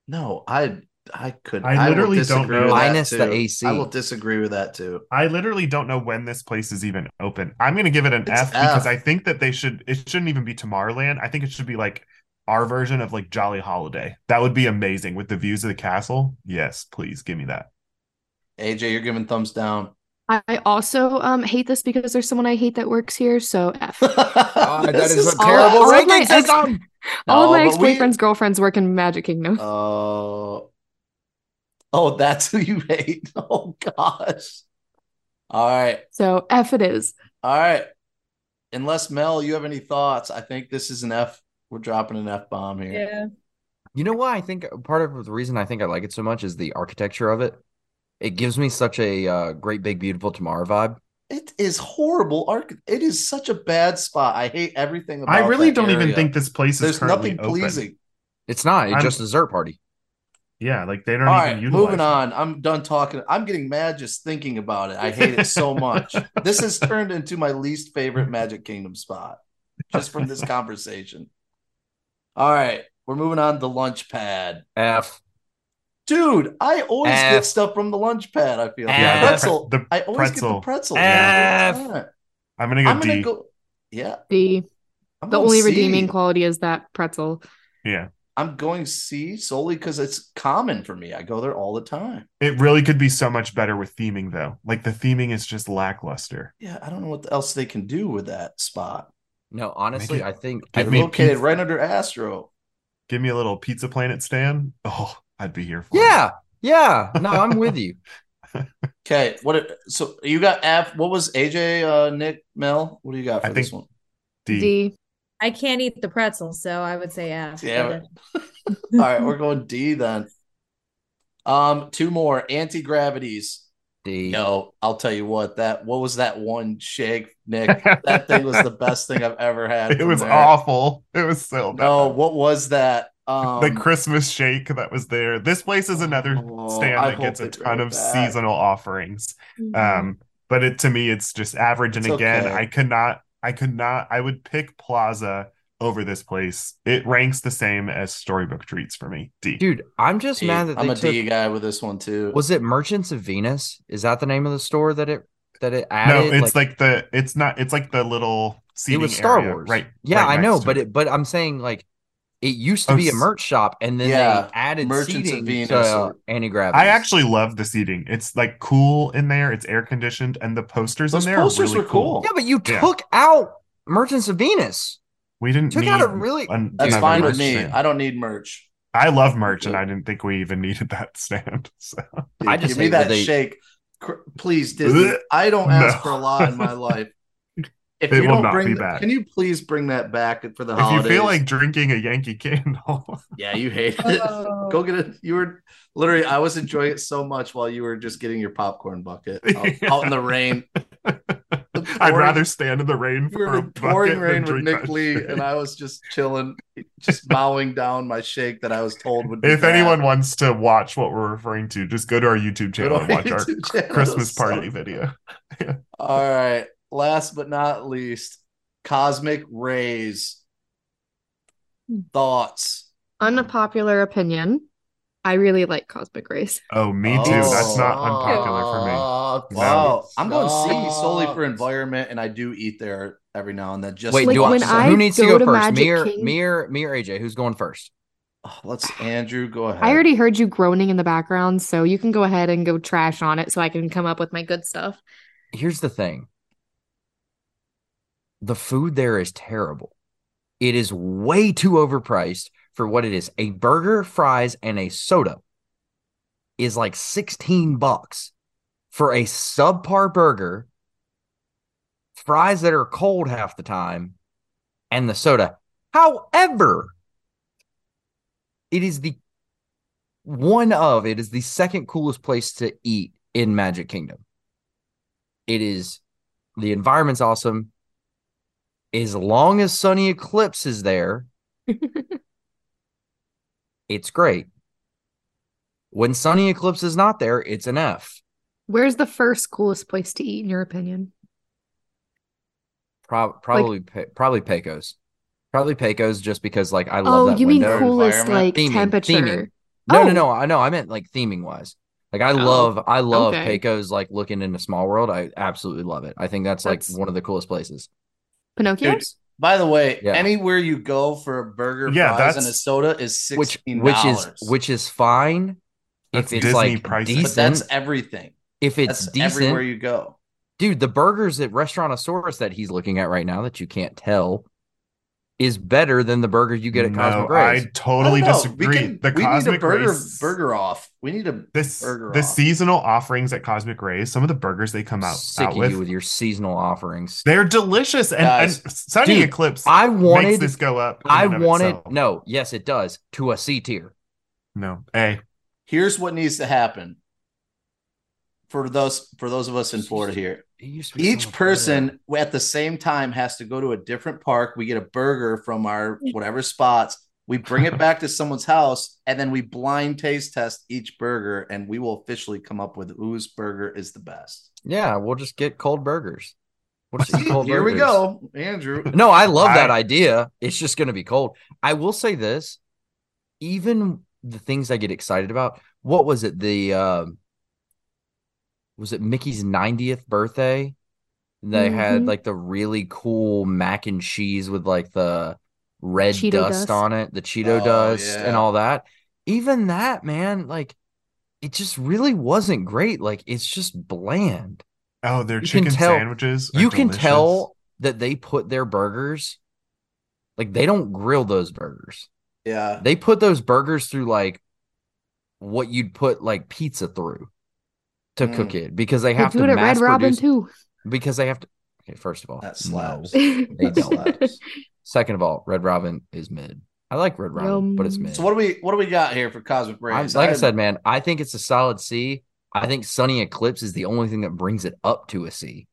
No, I I could. I will literally don't disagree know- with that Minus the too. AC. I will disagree with that too. I literally don't know when this place is even open. I'm going to give it an It's F because I think that they should. It shouldn't even be Tomorrowland. I think it should be like our version of like Jolly Holiday. That would be amazing with the views of the castle. Yes, please give me that. AJ, you're giving thumbs down. I also um hate this because there's someone I hate that works here, so F. God, that This is a all- terrible all of ranking my ex- system. All of my No, but we- ex-boyfriend's girlfriends work in Magic Kingdom. Oh, oh, that's who you hate. Oh gosh. All right, So F it is. all right. Unless Mel, you have any thoughts? I think this is an F. We're dropping an F bomb here. Yeah. You know why I think part of the reason I think I like it so much is the architecture of it. It gives me such a uh, great big beautiful tomorrow vibe. It is horrible. Arch- It is such a bad spot. I hate everything about. I really don't even think this place is there's currently nothing open. pleasing. It's not. It's I'm- just a dessert party. Yeah, like they don't All even right, moving it. on. I'm done talking. I'm getting mad just thinking about it. I hate it so much. this has turned into my least favorite Magic Kingdom spot just from this conversation. All right, we're moving on to lunch pad. F. Dude, I always F. get stuff from the lunch pad. I feel Yeah, the the pretzel. pre- the I always get the pretzel. pretzel. F. every time. I'm gonna go I'm gonna go. Yeah, The I'm the only C. redeeming quality is that pretzel. Yeah, I'm going C solely because it's common for me. I go there all the time. it really could be so much better with theming though. Like the theming is just lackluster. Yeah, I don't know what else they can do with that spot. No, honestly, it- I think Give I me think- Located pizza. right under Astro. Give me a little Pizza Planet stand. Oh, I'd be here for it. Yeah, yeah. No, I'm with you. Okay, what? It, so you got F. What was AJ? Uh, Nick, Mel. What do you got for I this one? D. D. I can't eat the pretzel, so I would say F. Damn All right, we're going D then. Um, two more Auntie Gravity's. D. Yo, I'll tell you what. That what was that one shake, Nick? That thing was the best thing I've ever had. It was there. awful. It was so bad. No, what was that? Um, the Christmas shake that was there. This place is another Oh, stand I that gets a ton of it back. seasonal offerings. Mhm. Um, but it to me, it's just average. And It's again, okay. I could not, I could not, I would pick Plaza over this place. It ranks the same as Storybook Treats for me. D. Dude, I'm just D. mad that I'm they a took. D guy with this one too. Was it Merchants of Venus? Is that the name of the store that it that it added? no, it's like, the, it's not, it's like the little it was Star area, Wars, right? Yeah, right I know, but it. it, but I'm saying like it used to Oh, be a merch shop, and then Yeah, they added Merchants of seating Venus to uh, Auntie Gravity. I actually love the seating. It's like cool in there. It's air conditioned, and the posters Those in there posters are really were cool. yeah, but you Yeah. took out Merchants of Venus. We didn't Took need out a really- an- That's fine with me. stand. I don't need merch. I love merch, and I didn't think we even needed that stand. So Dude, I just give me that they- shake, please, Disney. I don't ask No. for a lot in my life. If It you will don't not bring, be back. can you please bring that back for the if you feel like drinking a Yankee candle, yeah, you hate it. Oh. Go get it. You were literally. I was enjoying it so much while you were just getting your popcorn bucket out, out in the rain. I'd rather stand in the rain for a in pouring rain than with drink Nick Lee, shit. and I was just chilling, just bowing down my shake that I was told would. Be If bad. anyone wants to watch what we're referring to, just go to our YouTube channel our and watch our YouTube channel. Christmas party funny. video. All right. Last but not least, Cosmic Rays. Thoughts? Unpopular opinion. I really like Cosmic Rays. Oh, me too. That's not Oh. unpopular for me. Uh, No. Wow. I'm going C Stop. solely for environment, and I do eat there every now and then. Just Wait, Like, do I, when I who needs to go go to first? Magic Me or, King- me or me or AJ? Who's going first? Oh, let's Andrew go ahead. I already heard you groaning in the background, so you can go ahead and go trash on it so I can come up with my good stuff. Here's the thing. The food there is terrible. It is way too overpriced for what it is. A burger, fries, and a soda is like 16 bucks for a subpar burger, fries that are cold half the time, and the soda. However, it is the one of it is the second coolest place to eat in Magic Kingdom. It is the environment's awesome. As long as Sunny Eclipse is there, it's great. When Sunny Eclipse is not there, it's an F. Where's the first coolest place to eat, in your opinion? Pro- probably Pe- probably Pecos. Probably Pecos just because like I love Oh, that you mean coolest like Theming, temperature? theming. No, Oh. no, no. I know. I meant like theming wise. Like I Oh, love, I love okay. Pecos. Like looking into Small World, I absolutely love it. I think that's like one of the coolest places. Pinocchio's? By the way, Yeah. anywhere you go for a burger, Yeah, fries, and a soda is Which, sixteen which dollars. is, which is fine That's if it's Disney like pricing. but decent. that's everything. if it's That's everywhere you go. dude, the burgers at Restaurantosaurus that he's looking at right now that you can't tell is better than the burger you get at Cosmic no, I totally I disagree. We, can, the we need a Cosmic burger Rays, burger off. We need a this burger the off. seasonal offerings at Cosmic Rays. Some of the burgers they come out, Sick out of with, you with your seasonal offerings. they're delicious. And, Guys, and Sunny dude, Eclipse I makes wanted, this go up. I and of wanted, itself. no, yes, it does to a C tier. no, A. Here's what needs to happen for those for those of us in Florida here. It used to be Each much better. person at the same time has to go to a different park. We get a burger from our whatever spots. We bring it back to someone's house, and then we blind taste test each burger, and we will officially come up with whose burger is the best. Yeah, we'll just get cold burgers. We'll just eat cold Here we go, Andrew. No, I love that I- idea. It's just going to be cold. I will say this: even the things I get excited about. What was it? The um, was it Mickey's 90th birthday? And They had Mhm. like the really cool mac and cheese with like the red dust, dust. on it, the Cheeto Oh, dust, and all that. Even that, man, like it just really wasn't great. Like it's just bland. Oh, their You chicken tell- sandwiches. are You can tell that they put their burgers like they don't grill those burgers. Yeah, They put those burgers through like what you'd put like pizza through to Mm. cook it because they They have do to it at mass Red Robin produce too. because they have to. Okay, first of all, that no. They slaps. Second of all, Red Robin is mid. I like Red Robin, but it's mid. So what do we what do we got here for Cosmic I'm- Rays? like I I'm- said, man, I think it's a solid C. I think Sunny Eclipse is the only thing that brings it up to a C.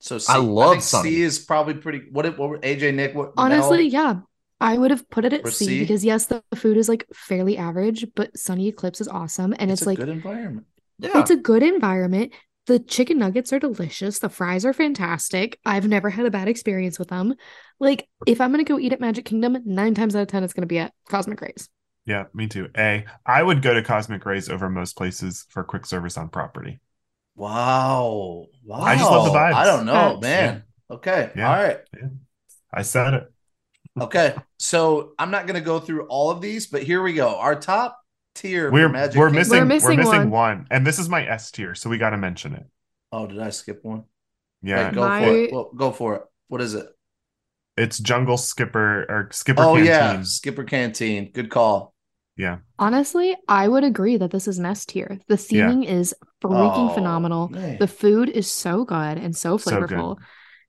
so C, I love think Sunny. C is probably pretty. What what were AJ Nick? What Honestly, Mel? yeah. I would have put it at C C? because yes, the food is like fairly average, but Sunny Eclipse is awesome and it's, it's, a like good environment. Yeah, it's a good environment. The chicken nuggets are delicious. The fries are fantastic. I've never had a bad experience with them. Like, if I'm gonna go eat at Magic Kingdom, nine times out of ten, it's gonna be at Cosmic Rays. Yeah, me too. A. I would go to Cosmic Rays over most places for quick service on property. Wow, wow! I just love the vibes. I don't know, Facts. man. Okay, Yeah. all right, I said it. okay. So I'm not gonna go through all of these, but here we go. Our top tier. We're Magic we're missing we're missing missing, one. one. and this is my S tier, so we got to mention it. Oh, did I skip one? Yeah, Wait, go My- for it. Well, go for it. What is it? it's Jungle Skipper or Skipper oh Canteen. yeah, Skipper Canteen. Good call. Yeah. Honestly, I would agree that this is an S tier. The theming is freaking Oh, phenomenal. man. The food is so good and so So flavorful.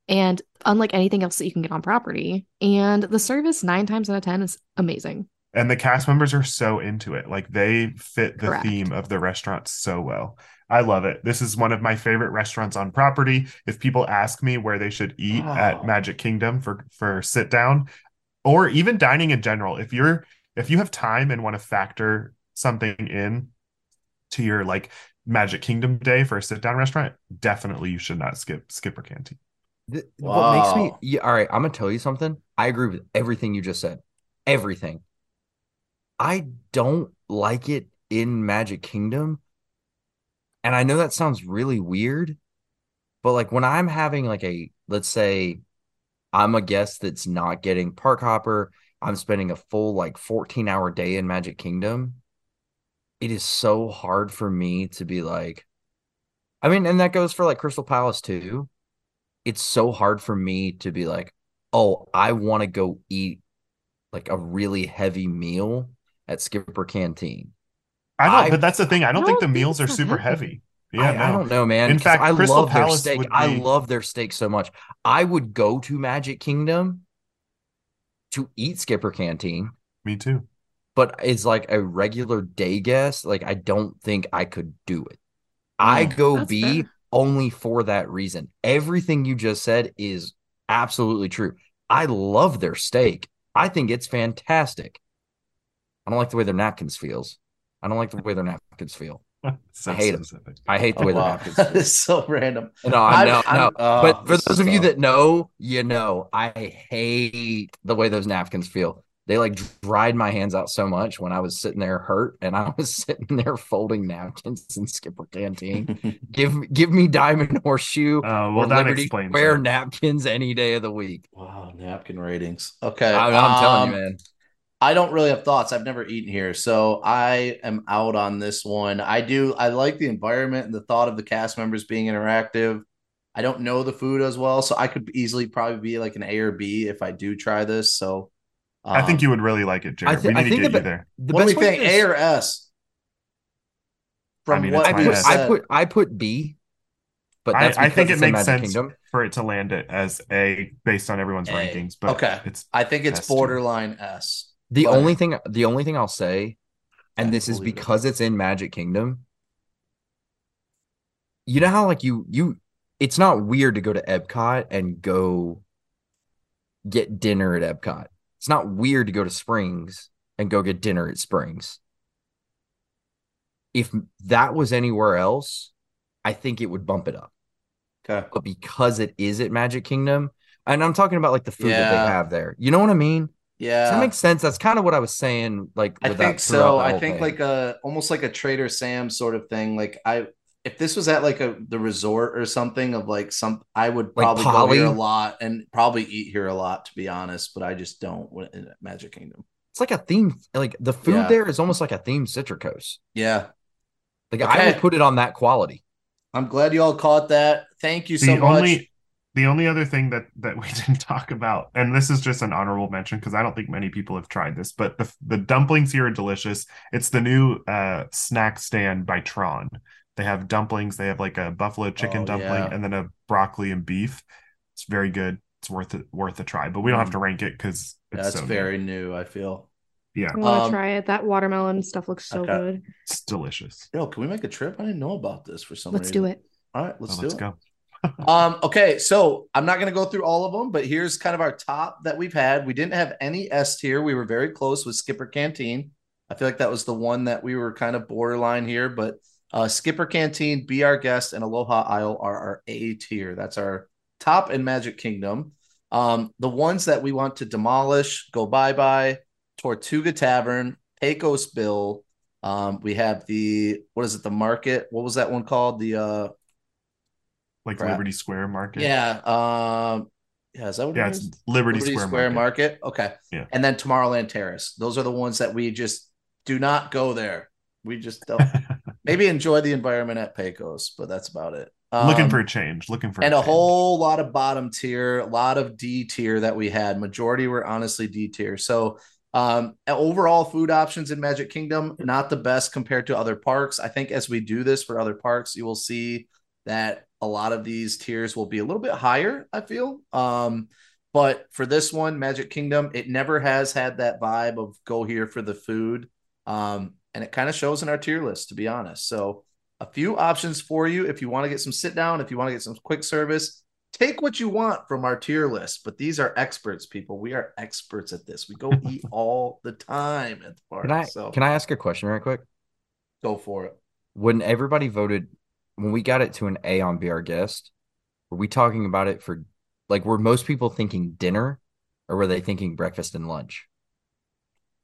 And unlike anything else that you can get on property. And the service, nine times out of 10, is amazing. And the cast members are so into it. Like they fit the Correct. theme of the restaurant so well. I love it. This is one of my favorite restaurants on property. If people ask me where they should eat Wow. at oh. Magic Kingdom for for sit down or even dining in general, if you're if you have time and want to factor something in to your like Magic Kingdom day for a sit down restaurant, definitely you should not skip Skipper Canteen. Th- What makes me yeah, all right, I'm gonna tell you something. I agree with everything you just said. Everything. I don't like it in Magic Kingdom. And I know that sounds really weird, but like when I'm having like a let's say I'm a guest that's not getting park hopper, I'm spending a full like 14 hour day in Magic Kingdom. It is so hard for me to be like, I mean, and that goes for like Crystal Palace too. It's so hard for me to be like, oh, I want to go eat like a really heavy meal at Skipper Canteen. I don't, I- but that's the thing. I don't I think don't the think meals are super heavy. heavy. Yeah, I, I don't know, man. In fact, I Crystal love their steak. would I love their steak so much. I would go to Magic Kingdom to eat Skipper Canteen, Me too. but as like a regular day guest, like I don't think I could do it. I Mm. go That's B fair. only for that reason. Everything you just said is absolutely true. I love their steak. I think it's fantastic. I don't like the way their napkins feels. I don't like the way their napkins feel. so hate 'em. specific. I hate the Oh, way their napkins that feel. so random. No, I know, no. oh, but for those is of you that know, you know, I hate the way those napkins feel. They like dried my hands out so much when I was sitting there hurt and I was sitting there folding napkins in Skipper Canteen. give give me Diamond Horseshoe Uh, or well, that Liberty explains Square it. napkins any day of the week. wow, napkin ratings. Okay. I, am telling you, um, man. I don't really have thoughts. I've never eaten here, so I am out on this one. I do. I like the environment and the thought of the cast members being interactive. I don't know the food as well, so I could easily probably be like an A or B if I do try this. So, I think um, you would really like it, Jared. thi- we need I to think get the you there. The What do we best way think, to A or S? From mean, what I put, S. I said. put I put B, but I, that's I think it it's in makes Magic sense Kingdom. for it to land it as A based on everyone's A. rankings, but Okay. it's I think it's S tier. borderline S. The But- only thing the only thing I'll say, and this is believe it. because it's in Magic Kingdom. You know how like you you it's not weird to go to Epcot and go get dinner at Epcot. It's not weird to go to Springs and go get dinner at Springs. If that was anywhere else, I think it would bump it up. Okay. But because it is at Magic Kingdom, and I'm talking about like the food that they have there. You know what I mean? Does Yeah. that makes sense? That's kind of what I was saying. Like, I think so. I think thing. like a almost like a Trader Sam sort of thing. Like I, if this was at like a the resort or something of like some, I would Like probably go here a lot and probably eat here a lot to be honest. But I just don't in Magic Kingdom. it's like a theme. Like the food Yeah. there is almost like a themed Citricos. Yeah, Like I would put it on that quality. I'm glad you all caught that. Thank you so the much. only the only other thing that that we didn't talk about, and this is just an honorable mention because I don't think many people have tried this, but the the dumplings here are delicious. It's the new uh snack stand by Tron. They have dumplings. They have like a buffalo chicken Oh, dumpling yeah. and then a broccoli and beef. It's very good. It's worth it worth a try. But we don't have to rank it because it's That's so very new. I feel. yeah, I want to Um, try it. That watermelon stuff looks so okay. good. it's delicious. Yo, can we make a trip? I didn't know about this for some Let's reason. do it. All right, let's Well, do let's it. go. Um, okay, so I'm not going to go through all of them, but here's kind of our top that we've had. We didn't have any S tier. We were very close with Skipper Canteen. I feel like that was the one that we were kind of borderline here, but uh, Skipper Canteen, Be Our Guest, and Aloha Isle are our A tier. That's our top in Magic Kingdom. Um, the ones that we want to demolish, go bye bye, Tortuga Tavern, Pecos Bill. Um, we have the what is it? The market. What was that one called? The uh, Like Crap. Liberty Square Market. yeah. Um, yeah, is that what Yeah, it it's? Liberty, Liberty Square, Square, Market. Market. Okay. Yeah. And then Tomorrowland Terrace. Those are the ones that we just do not go there. We just don't. maybe enjoy the environment at Pecos, but that's about it. looking Um, for a change. Looking for and a change. whole lot of bottom tier, a lot of D tier that we had. Majority were honestly D tier. So um overall food options in Magic Kingdom, not the best compared to other parks. I think as we do this for other parks, you will see that a lot of these tiers will be a little bit higher, I feel. Um, but for this one, Magic Kingdom, it never has had that vibe of go here for the food. Um, and it kind of shows in our tier list, to be honest. So a few options for you if you want to get some sit down, if you want to get some quick service. Take what you want from our tier list, but these are experts, people. We are experts at this. We go eat all the time at the park. Can I so can I ask a question right quick? go for it. When everybody voted, when we got it to an A on Be Our Guest, were we talking about it for like were most people thinking dinner or were they thinking breakfast and lunch?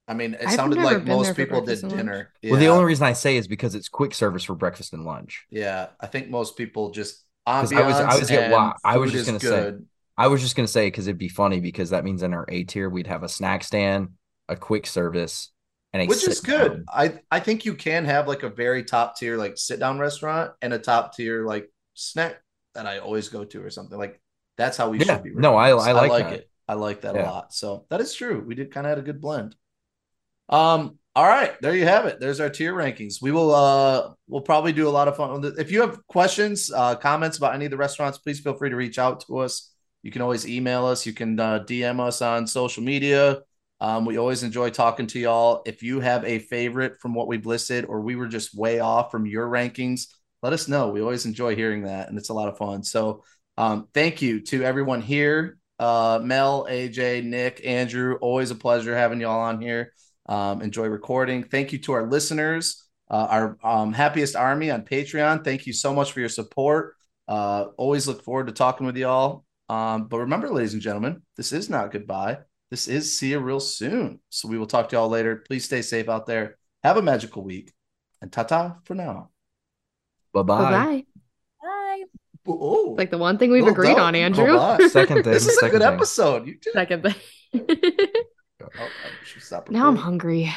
I mean, it I've sounded like most people did breakfast and lunch. dinner. Well, the only reason I say is because it's quick service for breakfast and lunch. Yeah, I think most people just ambiance I was- I was get- and well, I was just gonna say. I was just gonna say because it'd be funny because that means in our A tier we'd have a snack stand, a quick service, and which is good. down. I I think you can have like a very top tier like sit down restaurant and a top tier like snack that I always go to or something like that's how we Yeah, should be. no, I- ranking this. I like it. I like that a lot. So that is true. We did kind of had a good blend. Um. All right, there you have it. There's our tier rankings. We will uh we'll probably do a lot of fun. If you have questions, uh, comments about any of the restaurants, please feel free to reach out to us. You can always email us. You can uh, DM us on social media. Um, we always enjoy talking to y'all. If you have a favorite from what we've listed, or we were just way off from your rankings, let us know. We always enjoy hearing that, and it's a lot of fun. So, um, thank you to everyone here uh, Mel, AJ, Nick, Andrew. Always a pleasure having y'all on here. Um, enjoy recording. Thank you to our listeners, uh, our um, happiest army on Patreon. Thank you so much for your support. Uh, always look forward to talking with y'all. Um, but remember, ladies and gentlemen, this is not goodbye. This is see you real soon. So we will talk to y'all later. Please stay safe out there. Have a magical week. And ta ta for now. Bye Bye bye. bye. Bye. Oh, Like the one thing we've agreed dope. on, Andrew. Bye-bye. Second thing. This is a second good thing. episode. You did. Second thing. Oh, I stop now I'm hungry.